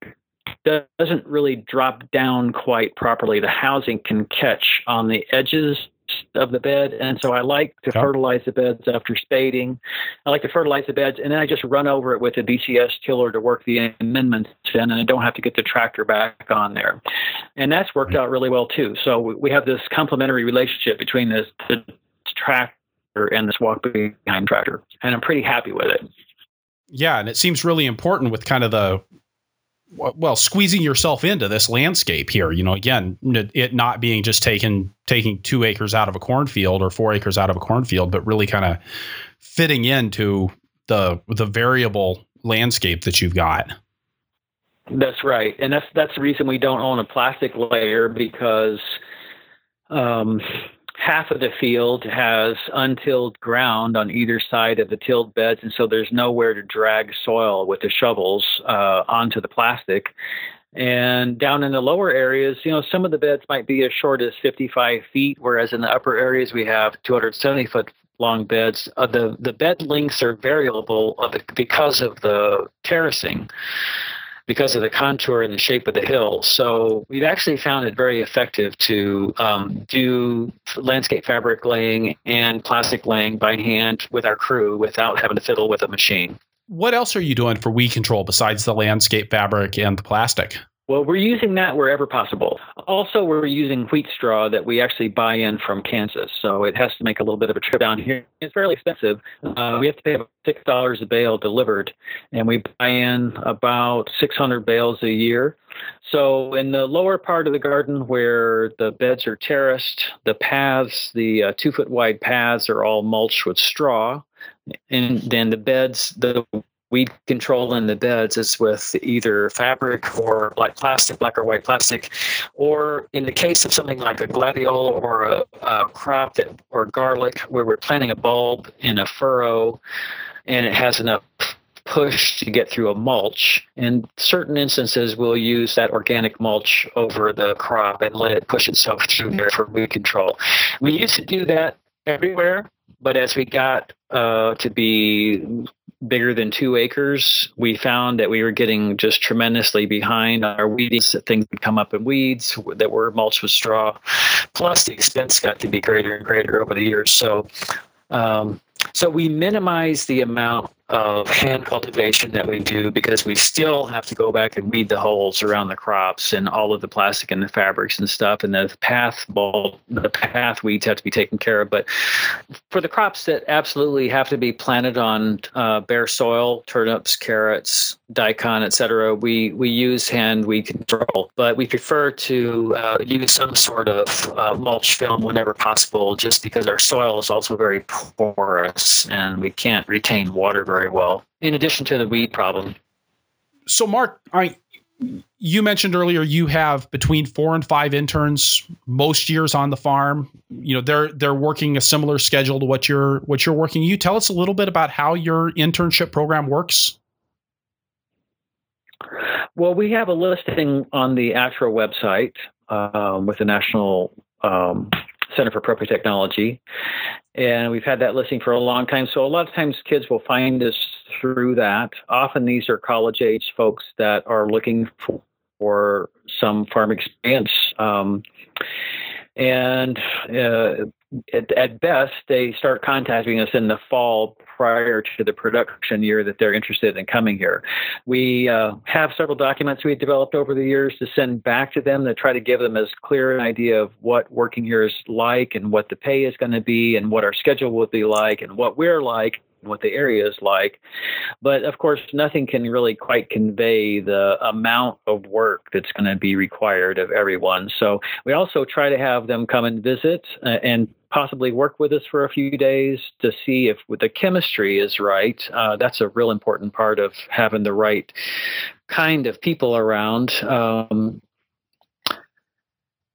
doesn't really drop down quite properly. The housing can catch on the edges of the bed. And so I like to yep. fertilize the beds after spading. I like to fertilize the beds and then I just run over it with a BCS tiller to work the amendments in and I don't have to get the tractor back on there. And that's worked out really well too. So we have this complementary relationship between this the tractor and this walk behind tractor. And I'm pretty happy with it. Yeah, and it seems really important with kind of the well squeezing yourself into this landscape here you know again it not being just taking taking two acres out of a cornfield or four acres out of a cornfield but really kind of fitting into the the variable landscape that you've got. That's right, and that's that's the reason we don't own a plastic layer because um, half of the field has untilled ground on either side of the tilled beds, and so there's nowhere to drag soil with the shovels uh, onto the plastic. And down in the lower areas, you know, some of the beds might be as short as 55 feet, whereas in the upper areas we have 270 foot long beds. Uh, the the bed lengths are variable because of the terracing because of the contour and the shape of the hill. So we've actually found it very effective to um, do landscape fabric laying and plastic laying by hand with our crew without having to fiddle with a machine. What else are you doing for weed control besides the landscape fabric and the plastic? Well, we're using that wherever possible. Also, we're using wheat straw that we actually buy in from Kansas. So it has to make a little bit of a trip down here. It's fairly expensive. Uh, we have to pay about $6 a bale delivered, and we buy in about 600 bales a year. So in the lower part of the garden where the beds are terraced, the paths, the uh, two foot wide paths are all mulched with straw. And then the beds, the weed control in the beds is with either fabric or black plastic, black or white plastic, or in the case of something like a gladiole or a, a crop that, or garlic, where we're planting a bulb in a furrow and it has enough push to get through a mulch. In certain instances, we'll use that organic mulch over the crop and let it push itself through there for weed control. We used to do that everywhere, but as we got uh, to be bigger than two acres, we found that we were getting just tremendously behind our weeds. Things would come up in weeds that were mulched with straw. Plus, the expense got to be greater and greater over the years. So, um, so we minimize the amount of hand cultivation that we do because we still have to go back and weed the holes around the crops and all of the plastic and the fabrics and stuff and the path bulb the path weeds have to be taken care of. But for the crops that absolutely have to be planted on uh, bare soil turnips carrots daikon etc we we use hand weed control. But we prefer to uh, use some sort of uh, mulch film whenever possible just because our soil is also very porous and we can't retain water very very well, in addition to the weed problem. So, Mark, I you mentioned earlier you have between four and five interns most years on the farm. You know they're they're working a similar schedule to what you're what you're working. You tell us a little bit about how your internship program works. Well, we have a listing on the ATTRA website um, with the National um, Center for Appropriate Technology. And we've had that listing for a long time. So a lot of times kids will find us through that. Often these are college age folks that are looking for, some farm experience. Um, and uh, at, at, best, they start contacting us in the fall prior to the production year that they're interested in coming here. We uh, have several documents we developed over the years to send back to them to try to give them as clear an idea of what working here is like and what the pay is going to be and what our schedule will be like and what we're like what the area is like. But of course, nothing can really quite convey the amount of work that's going to be required of everyone. So we also try to have them come and visit uh, and possibly work with us for a few days to see if the chemistry is right. Uh, that's a real important part of having the right kind of people around. Um,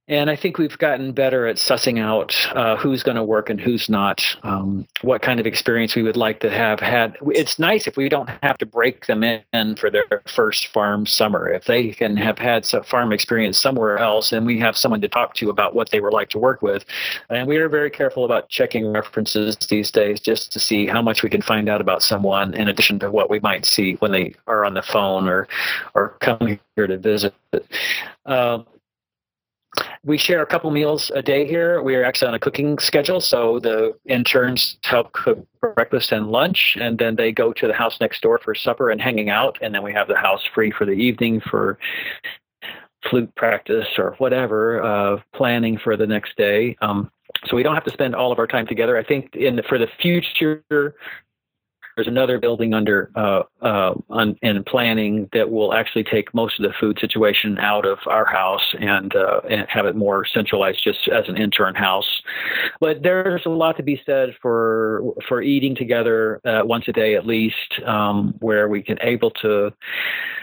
and I think we've gotten better at sussing out uh, who's going to work and who's not, um, what kind of experience we would like to have had. It's nice if we don't have to break them in for their first farm summer. If they can have had some farm experience somewhere else and we have someone to talk to about what they were like to work with. And we are very careful about checking references these days just to see how much we can find out about someone in addition to what we might see when they are on the phone or, or come here to visit. Um, we share a couple meals a day here. We are actually on a cooking schedule, so the interns help cook breakfast and lunch, and then they go to the house next door for supper and hanging out, and then we have the house free for the evening for flute practice or whatever uh, planning for the next day. Um, so we don't have to spend all of our time together. I think in the, for the future there's another building under uh, uh, in planning that will actually take most of the food situation out of our house and, uh, and have it more centralized, just as an intern house. But there's a lot to be said for for eating together uh, once a day at least, um, where we can able to.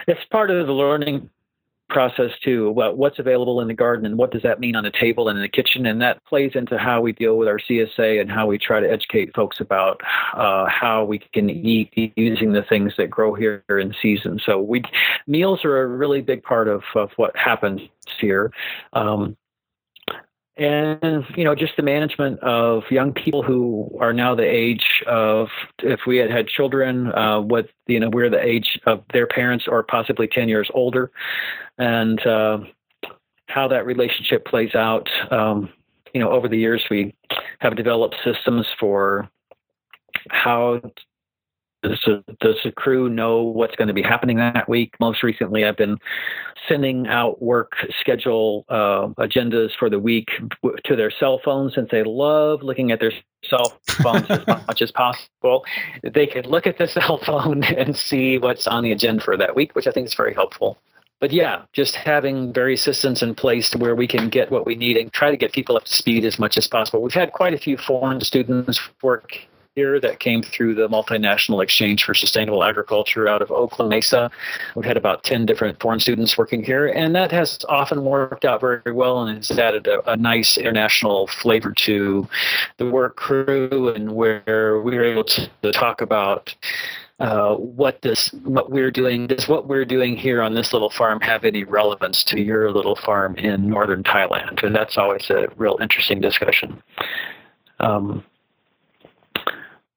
It's part of the learning process too about what's available in the garden and what does that mean on the table and in the kitchen. And that plays into how we deal with our csa and how we try to educate folks about uh, how we can eat using the things that grow here in season. So we meals are a really big part of, of what happens here. Um, and you know just the management of young people who are now the age of if we had had children uh, what you know we're the age of their parents or possibly 10 years older. And uh, how that relationship plays out um, you know over the years we have developed systems for how does the, does the crew know what's going to be happening that week? Most recently, I've been sending out work schedule uh, agendas for the week to their cell phones since they love looking at their cell phones as much as possible. They can look at the cell phone and see what's on the agenda for that week, which I think is very helpful. But yeah, just having various systems in place where we can get what we need and try to get people up to speed as much as possible. We've had quite a few foreign students work here that came through the multinational exchange for sustainable agriculture out of Oakland Mesa. We've had about 10 different foreign students working here, and that has often worked out very well and has added a, a nice international flavor to the work crew and where we were able to, to talk about uh, what this what we're doing does what we're doing here on this little farm have any relevance to your little farm in northern Thailand and that's always a real interesting discussion um,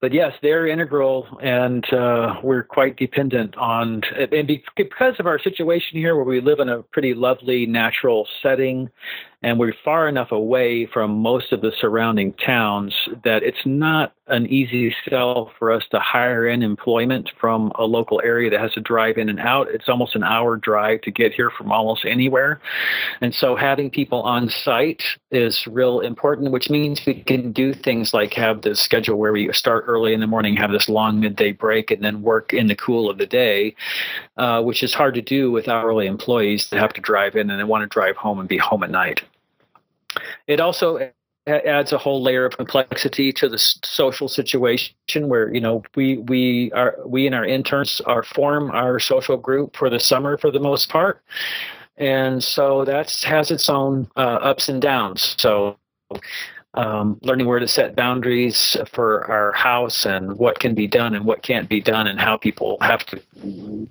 but yes, they're integral, and uh, we're quite dependent on. And because of our situation here, where we live in a pretty lovely natural setting, and we're far enough away from most of the surrounding towns that it's not an easy sell for us to hire in employment from a local area that has to drive in and out. It's almost an hour drive to get here from almost anywhere. And so having people on site is real important, which means we can do things like have this schedule where we start early in the morning, have this long midday break, and then work in the cool of the day, uh, which is hard to do with hourly employees that have to drive in and they want to drive home and be home at night. It also adds a whole layer of complexity to the social situation where you know we we are we and our interns are form our social group for the summer for the most part. And so that has its own uh, ups and downs. So um, learning where to set boundaries for our house and what can be done and what can't be done and how people have to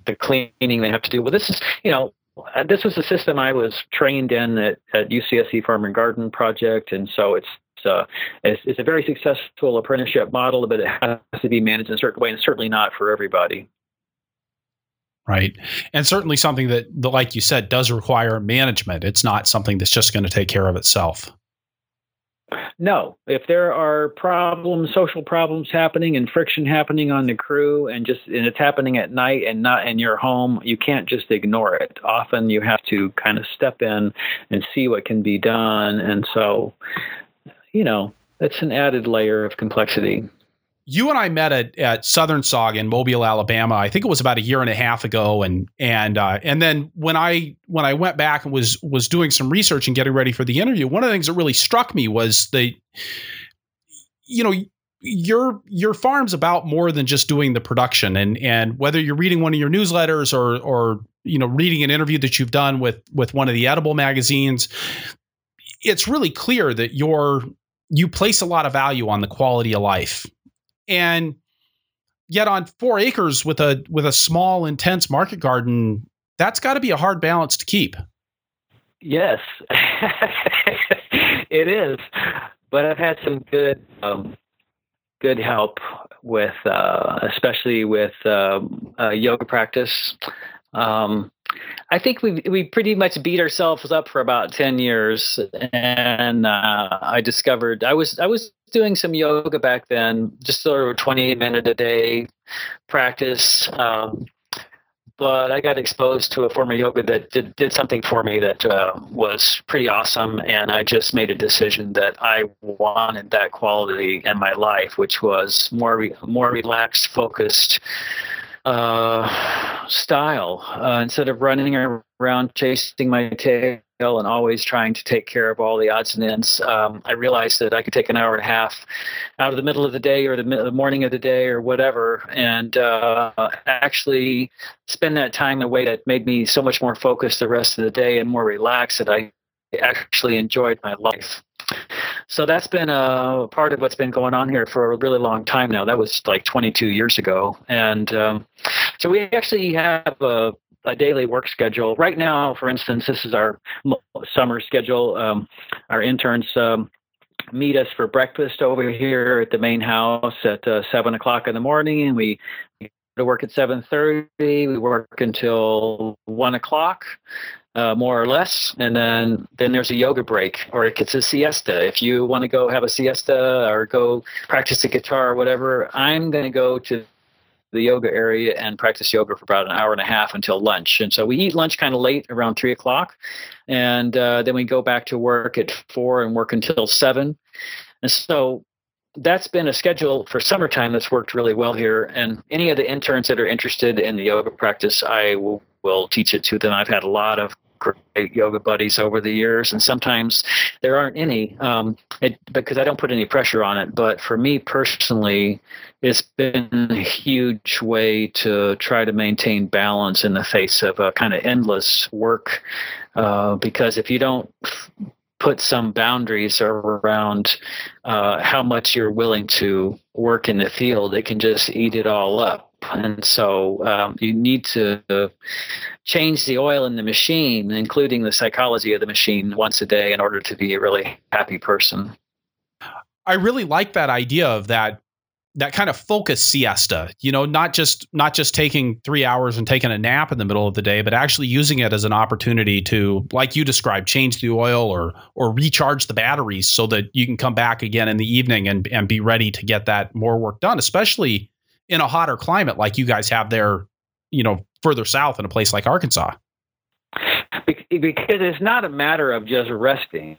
the cleaning they have to do. Well this is you know this was a system I was trained in at, at UCSC Farm and Garden Project, and so it's uh, it's, it's, a very successful apprenticeship model, but it has to be managed in a certain way, and certainly not for everybody. Right, and certainly something that, like you said, does require management. It's not something that's just going to take care of itself. No, if there are problems, social problems happening and friction happening on the crew and just and it's happening at night and not in your home, you can't just ignore it. Often you have to kind of step in and see what can be done. And so, you know, it's an added layer of complexity you and I met at, at Southern SAWG in Mobile, Alabama. I think it was about a year and a half ago, and and uh, and then when I when I went back and was was doing some research and getting ready for the interview, one of the things that really struck me was the, you know, your your farm's about more than just doing the production, and and whether you're reading one of your newsletters or or you know reading an interview that you've done with with one of the edible magazines, it's really clear that you're you place a lot of value on the quality of life and yet on four acres with a with a small intense market garden that's got to be a hard balance to keep. Yes. It is. But i've had some good um, good help with uh, especially with um, uh, yoga practice. Um, I think we we pretty much beat ourselves up for about ten years, and uh, I discovered I was I was doing some yoga back then, just sort of a twenty minute a day practice. Um, but I got exposed to a form of yoga that did, did something for me that uh, was pretty awesome. And I just made a decision that I wanted that quality in my life, which was more, re- more relaxed, focused uh, style. Uh, instead of running around chasing my tail and always trying to take care of all the odds and ends, um, I realized that I could take an hour and a half out of the middle of the day or the, the morning of the day or whatever, and uh, actually spend that time in a way that made me so much more focused the rest of the day and more relaxed that I actually enjoyed my life. So that's been a part of what's been going on here for a really long time now. That was like 22 years ago, and um, so we actually have a a daily work schedule. Right now, for instance, this is our summer schedule. Um, our interns um, meet us for breakfast over here at the main house at uh, seven o'clock in the morning, and we go to work at seven thirty. We work until one o'clock. Uh, more or less, and then then there's a yoga break, or it's a siesta. If you want to go have a siesta or go practice the guitar or whatever, I'm going to go to the yoga area and practice yoga for about an hour and a half until lunch. And so we eat lunch kind of late, around three o'clock, and uh, then we go back to work at four and work until seven. And so that's been a schedule for summertime that's worked really well here. And any of the interns that are interested in the yoga practice, I will, will teach it to them. I've had a lot of great yoga buddies over the years, and sometimes there aren't any um, it, because I don't put any pressure on it. But for me personally, it's been a huge way to try to maintain balance in the face of a kind of endless work. Uh, because if you don't put some boundaries around uh, how much you're willing to work in the field, it can just eat it all up. And so um, you need to change the oil in the machine, including the psychology of the machine, once a day in order to be a really happy person. I really like that idea of that that kind of focus siesta you know not just not just taking three hours and taking a nap in the middle of the day but actually using it as an opportunity to like you described change the oil or or recharge the batteries so that you can come back again in the evening and and be ready to get that more work done especially in a hotter climate like you guys have there you know further south in a place like arkansas. Because it's not a matter of just resting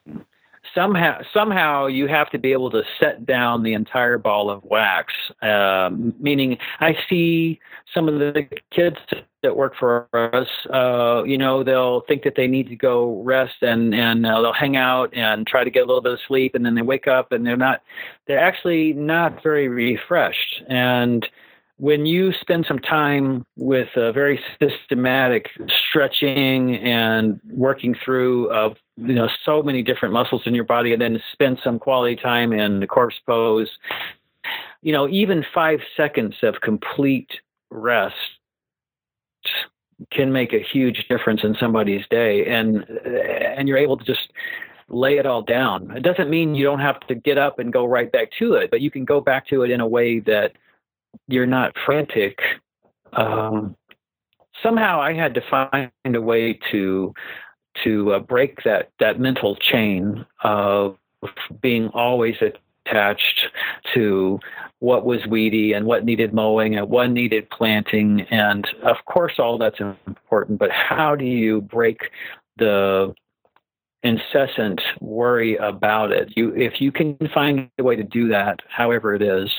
somehow somehow you have to be able to set down the entire ball of wax. Um, meaning, I see some of the kids that work for us. Uh, you know, they'll think that they need to go rest, and and uh, they'll hang out and try to get a little bit of sleep, and then they wake up and they're not. They're actually not very refreshed and when you spend some time with a very systematic stretching and working through of you know so many different muscles in your body and then spend some quality time in the corpse pose you know even five seconds of complete rest can make a huge difference in somebody's day. And and you're able to just lay it all down. It doesn't mean you don't have to get up and go right back to it but you can go back to it in a way that you're not frantic. Um, somehow I had to find a way to to uh, break that that mental chain of being always attached to what was weedy and what needed mowing and what needed planting and of course all that's important but how do you break the incessant worry about it. You, if you can find a way to do that, however it is,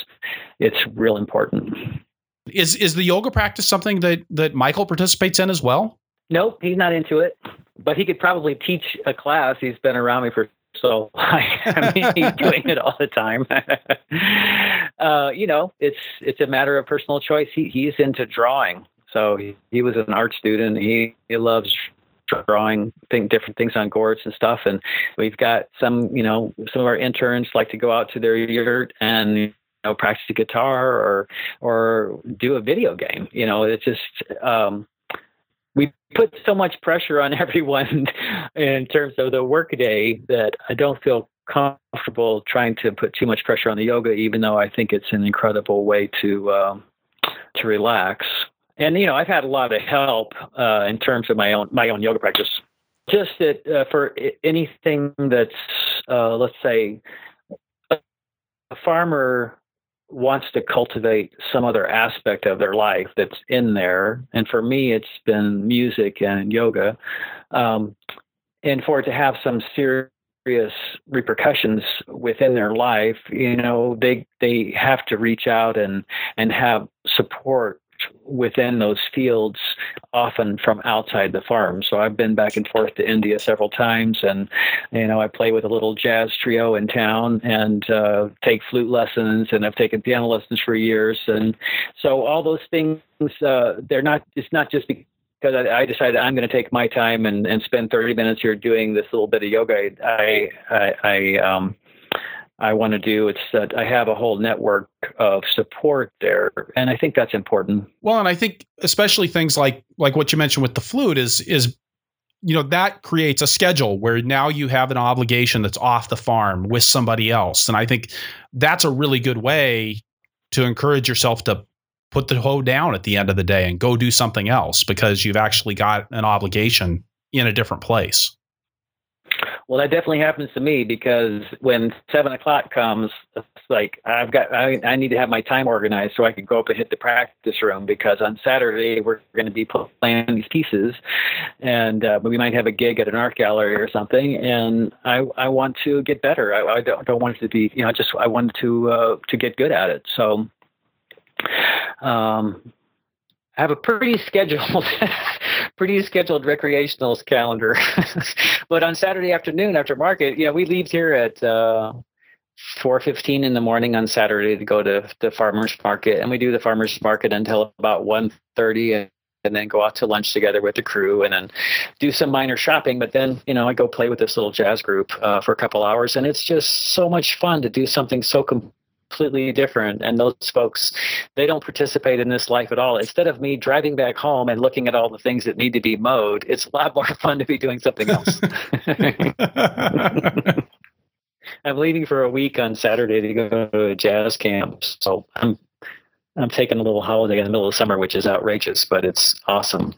it's real important. Is is the yoga practice something that that Michael participates in as well? Nope, he's not into it, but he could probably teach a class. He's been around me for so I mean he's doing it all the time. uh, you know, it's it's a matter of personal choice. He he's into drawing, so he, he was an art student. He he loves drawing think different things on gourds and stuff. And we've got some, you know, some of our interns like to go out to their yurt and you know practice guitar or or do a video game. You know, it's just um, we put so much pressure on everyone in terms of the workday that I don't feel comfortable trying to put too much pressure on the yoga, even though I think it's an incredible way to um, to relax and you know i've had a lot of help uh, in terms of my own my own yoga practice just that uh, for anything that's uh, let's say a farmer wants to cultivate some other aspect of their life that's in there. And for me, it's been music and yoga. Um, and for it to have some serious repercussions within their life, you know, they they have to reach out and and have support within those fields, often from outside the farm. So I've been back and forth to India several times, and you know I play with a little jazz trio in town and uh, take flute lessons, and I've taken piano lessons for years, and so all those things uh, they're not. It's not just because I, decided I'm going to take my time and, and spend 30 minutes here doing this little bit of yoga. I I, I um, I want to do. It's that I have a whole network of support there, and I think that's important. Well, and I think especially things like like what you mentioned with the flute is is you know that creates a schedule where now you have an obligation that's off the farm with somebody else, and I think that's a really good way to encourage yourself to put the hoe down at the end of the day and go do something else because you've actually got an obligation in a different place. Well, that definitely happens to me because when seven o'clock comes, it's like I've got I, I need to have my time organized so I can go up and hit the practice room because on Saturday we're going to be playing these pieces, and uh, we might have a gig at an art gallery or something, and I I want to get better. I, I don't don't want it to be you know just I want to uh, to get good at it. So. Um, I have a pretty scheduled, pretty scheduled recreational calendar. but on Saturday afternoon after market, you know, we leave here at uh, 4.15 in the morning on Saturday to go to the farmer's market. And we do the farmer's market until about 1.30 and, and then go out to lunch together with the crew and then do some minor shopping. But then, you know, I go play with this little jazz group uh, for a couple hours. And it's just so much fun to do something so com- completely different and those folks they don't participate in this life at all. Instead of me driving back home and looking at all the things that need to be mowed it's a lot more fun to be doing something else. I'm leaving for a week on saturday to go to a jazz camp so i'm i'm taking a little holiday in the middle of summer which is outrageous but it's awesome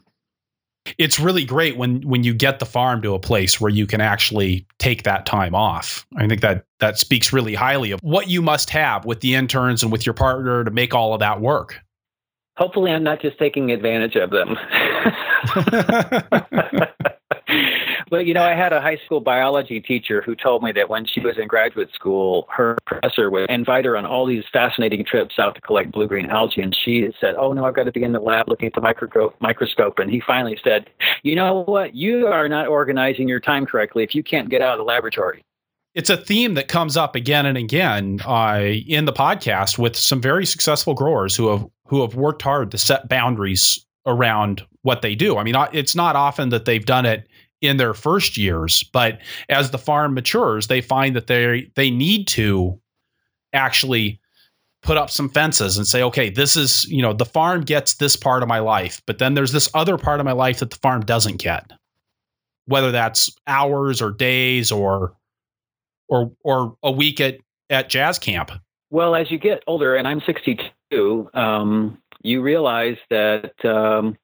it's really great when when you get the farm to a place where you can actually take that time off. I think that that speaks really highly of what you must have with the interns and with your partner to make all of that work. Hopefully, I'm not just taking advantage of them. but you know, I had a high school biology teacher who told me that when she was in graduate school, her professor would invite her on all these fascinating trips out to collect blue green algae, and she said, "Oh no, I've got to be in the lab looking at the microscope." Microscope, and he finally said, "You know what? You are not organizing your time correctly if you can't get out of the laboratory." It's a theme that comes up again and again uh, in the podcast with some very successful growers who have who have worked hard to set boundaries around what they do. I mean, it's not often that they've done it in their first years, but as the farm matures, they find that they they need to actually put up some fences and say, okay, this is, you know, the farm gets this part of my life, but then there's this other part of my life that the farm doesn't get. Whether that's hours or days or or or a week at at jazz camp. Well, as you get older, and I'm 62, um, you realize that um,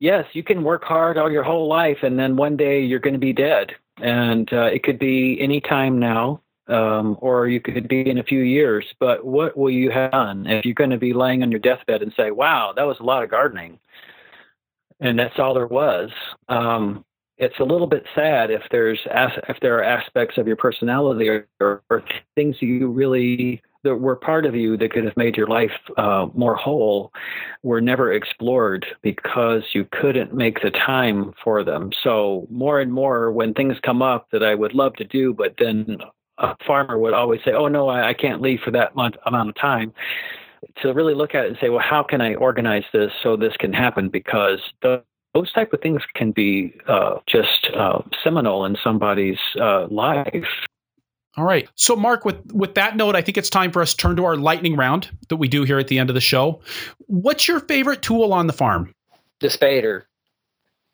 yes, you can work hard all your whole life, and then one day you're going to be dead, and uh, it could be any time now. Um, or you could be in a few years, but what will you have done if you're going to be laying on your deathbed and say, "Wow, that was a lot of gardening," and that's all there was? Um, it's a little bit sad if there's if there are aspects of your personality or, or, or things you really that were part of you that could have made your life uh, more whole were never explored because you couldn't make the time for them. So more and more, when things come up that I would love to do, but then a farmer would always say, "Oh no, I, I can't leave for that month, amount of time." To really look at it and say, "Well, how can I organize this so this can happen?" Because the those type of things can be uh, just uh, seminal in somebody's uh, life all right. So, Mark, with with that note, I think it's time for us to turn to our lightning round that we do here at the end of the show. What's your favorite tool on the farm? The spader.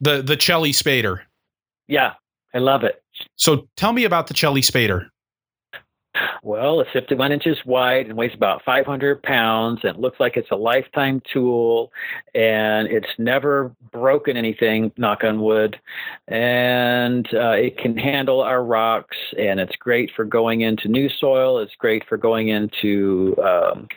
The the Celli spader. Yeah, I love it. So, tell me about the Celli spader. Well, it's 51 inches wide and weighs about 500 pounds and looks like it's a lifetime tool and it's never broken anything, knock on wood. And uh, it can handle our rocks and it's great for going into new soil. It's great for going into um,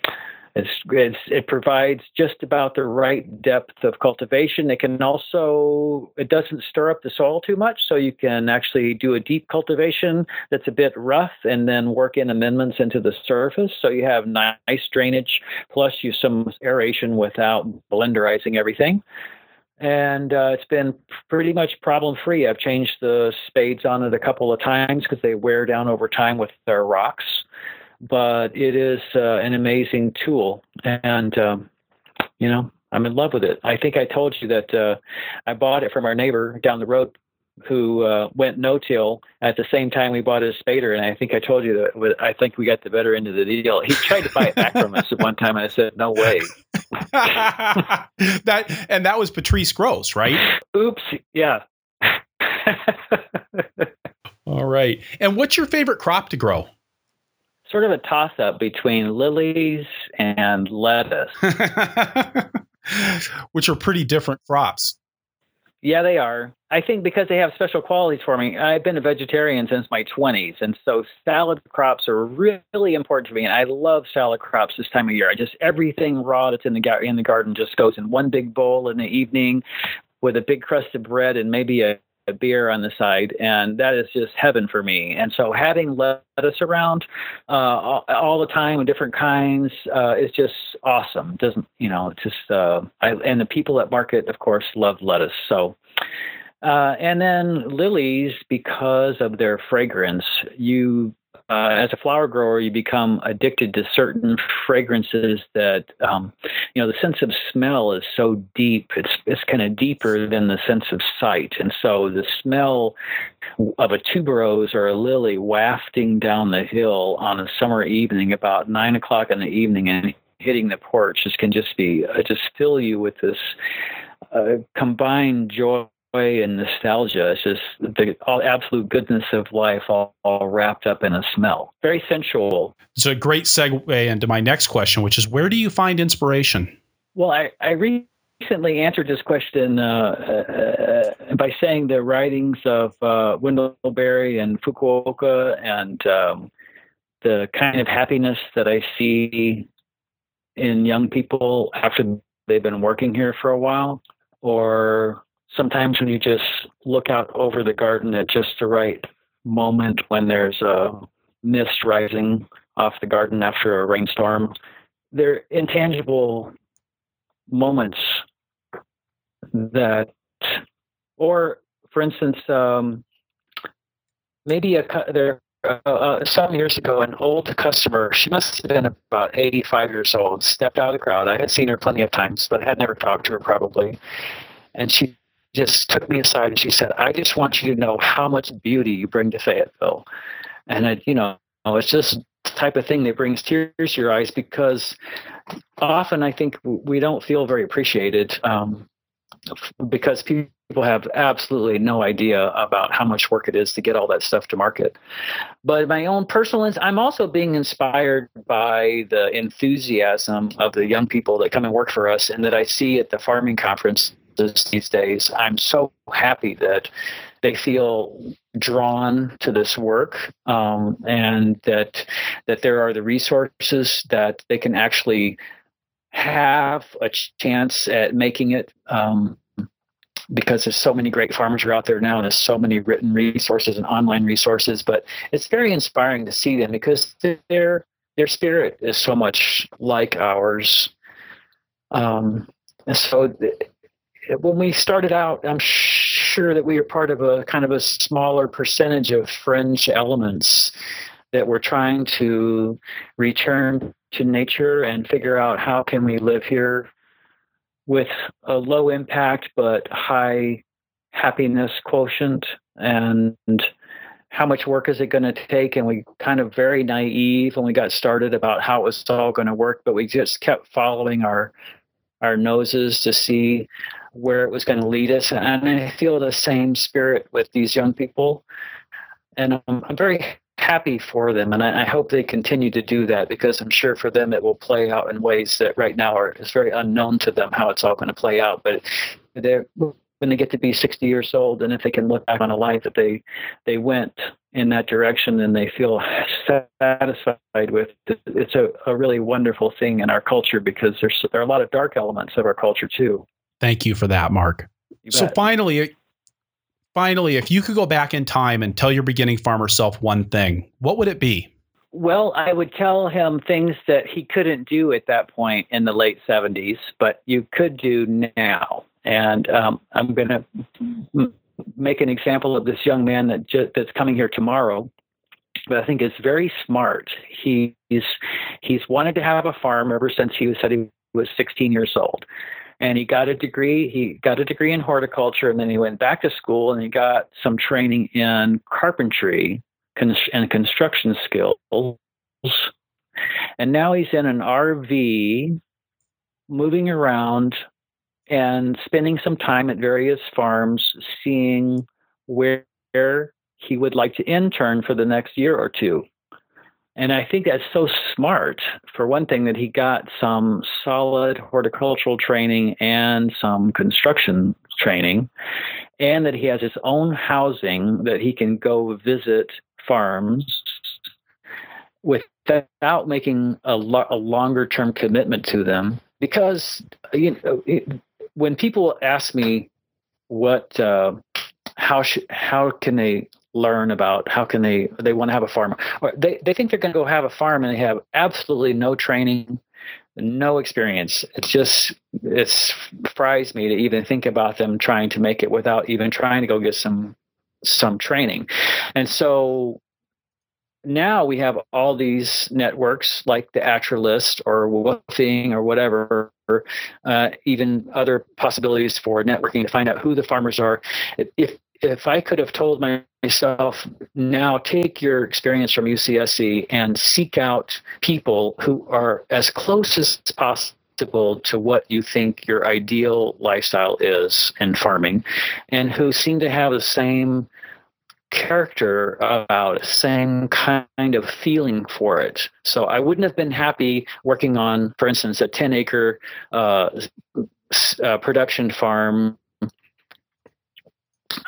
It's, it's, it provides just about the right depth of cultivation. It can also, it doesn't stir up the soil too much, so you can actually do a deep cultivation that's a bit rough and then work in amendments into the surface. So you have nice drainage, plus you some aeration without blenderizing everything and uh, it's been pretty much problem free. I've changed the spades on it a couple of times because they wear down over time with their rocks but it is uh, an amazing tool, and um, you know I'm in love with it. I think I told you that uh, I bought it from our neighbor down the road who uh, went no-till at the same time we bought his spader, and I think I told you that I think we got the better end of the deal. He tried to buy it back from us at one time, and I said, "No way." that and that was Patrice Gros, right? Oops, yeah. All right. And what's your favorite crop to grow? Sort of a toss up between lilies and lettuce, which are pretty different crops. Yeah, they are. I think because they have special qualities for me. I've been a vegetarian since my 20s, and so salad crops are really important to me. And I love salad crops this time of year. I just everything raw that's in the in the garden just goes in one big bowl in the evening with a big crust of bread and maybe a a beer on the side, and that is just heaven for me. And so having lettuce around uh, all, all, the time and different kinds uh, is just awesome. It doesn't you know? Just uh, I, and the people at market, of course, love lettuce. So. Uh, and then lilies, because of their fragrance, you uh, as a flower grower, you become addicted to certain fragrances that, um, you know, the sense of smell is so deep. It's it's kind of deeper than the sense of sight, and so the smell of a tuberose or a lily wafting down the hill on a summer evening about nine o'clock in the evening and hitting the porch just can just be uh, just fill you with this uh, combined joy and nostalgia. It's just the all absolute goodness of life all, all wrapped up in a smell. Very sensual. It's a great segue into my next question, which is where do you find inspiration? Well, I, I recently answered this question uh, uh, by saying the writings of uh, Wendell Berry and Fukuoka and um, the kind of happiness that I see in young people after they've been working here for a while or sometimes when you just look out over the garden at just the right moment when there's a mist rising off the garden after a rainstorm, they're intangible moments that, or for instance, um, maybe a there uh, uh, some years ago, an old customer, she must have been about 85 years old, stepped out of the crowd. I had seen her plenty of times, but had never talked to her probably. And she just took me aside and she said, I just want you to know how much beauty you bring to Fayetteville. And, I, you know, it's just the type of thing that brings tears to your eyes because often I think we don't feel very appreciated um, because people have absolutely no idea about how much work it is to get all that stuff to market. But my own personal, I'm also being inspired by the enthusiasm of the young people that come and work for us and that I see at the farming conference these days. I'm so happy that they feel drawn to this work um, and that that there are the resources that they can actually have a chance at making it um, because there's so many great farmers are out there now and there's so many written resources and online resources but it's very inspiring to see them because their their spirit is so much like ours um, and so when we started out, I'm sure that we were part of a kind of a smaller percentage of fringe elements that were trying to return to nature and figure out how can we live here with a low impact but high happiness quotient and how much work is it going to take? And we kind of very naive when we got started about how it was all going to work but we just kept following our our noses to see where it was going to lead us. And I feel the same spirit with these young people. And I'm, I'm very happy for them. And I, I, hope they continue to do that because I'm sure for them it will play out in ways that right now are is very unknown to them how it's all going to play out. But they're when they get to be 60 years old and if they can look back on a life that they they went in that direction and they feel satisfied with it's a, a really wonderful thing in our culture because there's there are a lot of dark elements of our culture too. Thank you for that mark. So finally finally if you could go back in time and tell your beginning farmer self one thing what would it be? Well, I would tell him things that he couldn't do at that point in the late 70s, but you could do now. And um, I'm going to make an example of this young man that ju- that's coming here tomorrow. But I think is very smart. He's he's wanted to have a farm ever since he was said he was 16 years old, and he got a degree. He got a degree in horticulture, and then he went back to school and he got some training in carpentry and construction skills. And now he's in an RV, moving around and spending some time at various farms, seeing where he would like to intern for the next year or two. And I think that's so smart, for one thing, that he got some solid horticultural training and some construction training, and that he has his own housing that he can go visit farms without making a, lo- a longer term commitment to them. Because you know, when people ask me what, uh, how sh- how can they learn about how can they they want to have a farm or they, they think they're going to go have a farm and they have absolutely no training no experience it just it fries me to even think about them trying to make it without even trying to go get some some training. And so now we have all these networks like the AttraList or WWOOFing or whatever, uh, even other possibilities for networking to find out who the farmers are. If if I could have told myself now take your experience from UCSC and seek out people who are as close as possible to what you think your ideal lifestyle is in farming and who seem to have the same character about same kind of feeling for it. So I wouldn't have been happy working on, for instance, a 10 acre uh, uh, production farm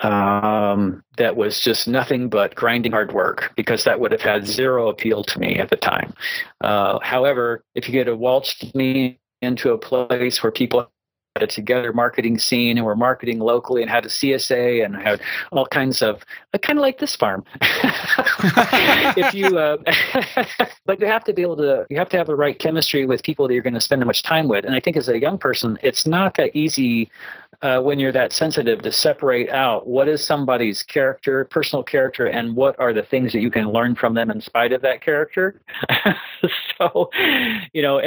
um, that was just nothing but grinding hard work because that would have had zero appeal to me at the time. Uh, however, if you get a waltzed me into a place where people a together marketing scene and we're marketing locally and had a CSA and had all kinds of uh, kind of like this farm. if you, uh, but you have to be able to, you have to have the right chemistry with people that you're going to spend much time with. And I think as a young person, it's not that easy uh, when you're that sensitive to separate out what is somebody's character, personal character, and what are the things that you can learn from them in spite of that character. so, you know,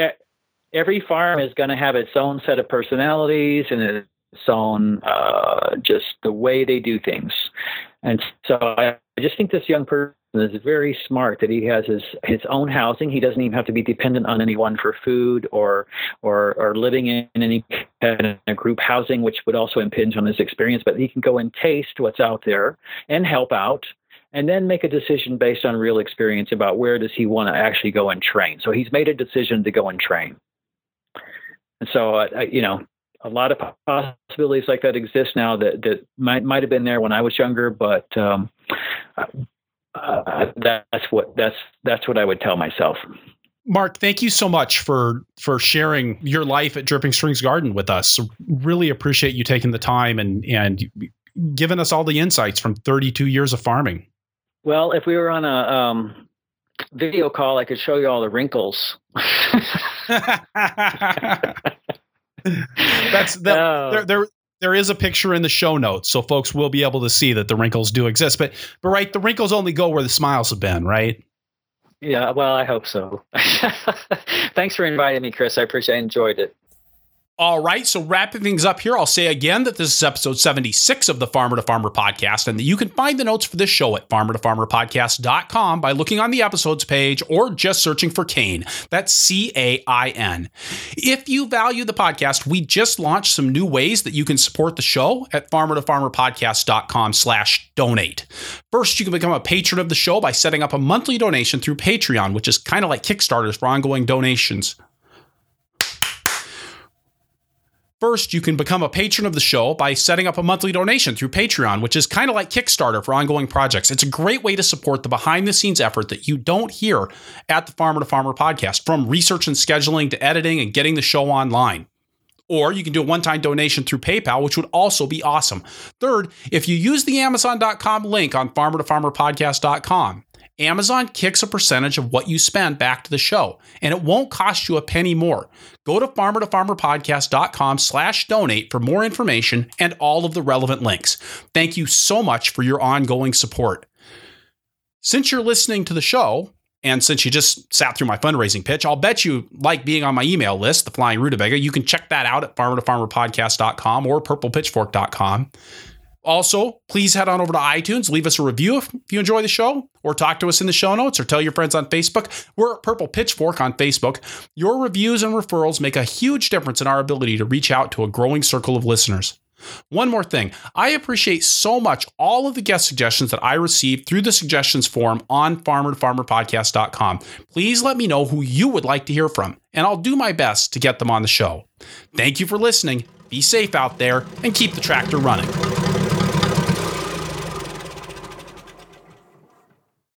every farm is going to have its own set of personalities and its own uh, just the way they do things. And so I, just think this young person is very smart that he has his his own housing. He doesn't even have to be dependent on anyone for food or or or living in any kind of group housing, which would also impinge on his experience. But he can go and taste what's out there and help out and then make a decision based on real experience about where does he want to actually go and train. So he's made a decision to go and train. And so, uh, you know, a lot of possibilities like that exist now that, that might might have been there when I was younger, but um, uh, uh, that's what that's that's what I would tell myself. Mark, thank you so much for for sharing your life at Dripping Springs Garden with us. Really appreciate you taking the time and and giving us all the insights from 32 years of farming. Well, if we were on a um, video call, I could show you all the wrinkles. That's that, oh. there, there there is a picture in the show notes, so folks will be able to see that the wrinkles do exist. But but right, the wrinkles only go where the smiles have been, right? Yeah, well, I hope so. Thanks for inviting me, Chris. I appreciate. I enjoyed it. All right, so wrapping things up here, I'll say again that this is episode 76 of the Farmer to Farmer podcast, and that you can find the notes for this show at farmertofarmerpodcast.com by looking on the episodes page or just searching for Cain. That's C A I N. If you value the podcast, we just launched some new ways that you can support the show at farmertofarmerpodcast.com slash donate. First, you can become a patron of the show by setting up a monthly donation through Patreon, which is kind of like Kickstarters for ongoing donations. First, you can become a patron of the show by setting up a monthly donation through Patreon, which is kind of like Kickstarter for ongoing projects. It's a great way to support the behind the scenes effort that you don't hear at the Farmer to Farmer podcast, from research and scheduling to editing and getting the show online. Or you can do a one time donation through PayPal, which would also be awesome. Third, if you use the Amazon.com link on farmer to farmer podcast.com, Amazon kicks a percentage of what you spend back to the show, and it won't cost you a penny more. Go to farmertofarmerpodcast.com slash donate for more information and all of the relevant links. Thank you so much for your ongoing support. Since you're listening to the show, and since you just sat through my fundraising pitch, I'll bet you like being on my email list, the Flying Rutabaga. You can check that out at farmertofarmerpodcast.com or purplepitchfork.com. Also, please head on over to iTunes, leave us a review if you enjoy the show, or talk to us in the show notes, or tell your friends on Facebook. We're at Purple Pitchfork on Facebook. Your reviews and referrals make a huge difference in our ability to reach out to a growing circle of listeners. One more thing, I appreciate so much all of the guest suggestions that I receive through the suggestions form on farmertofarmerpodcast.com. Please let me know who you would like to hear from, and I'll do my best to get them on the show. Thank you for listening. Be safe out there and keep the tractor running.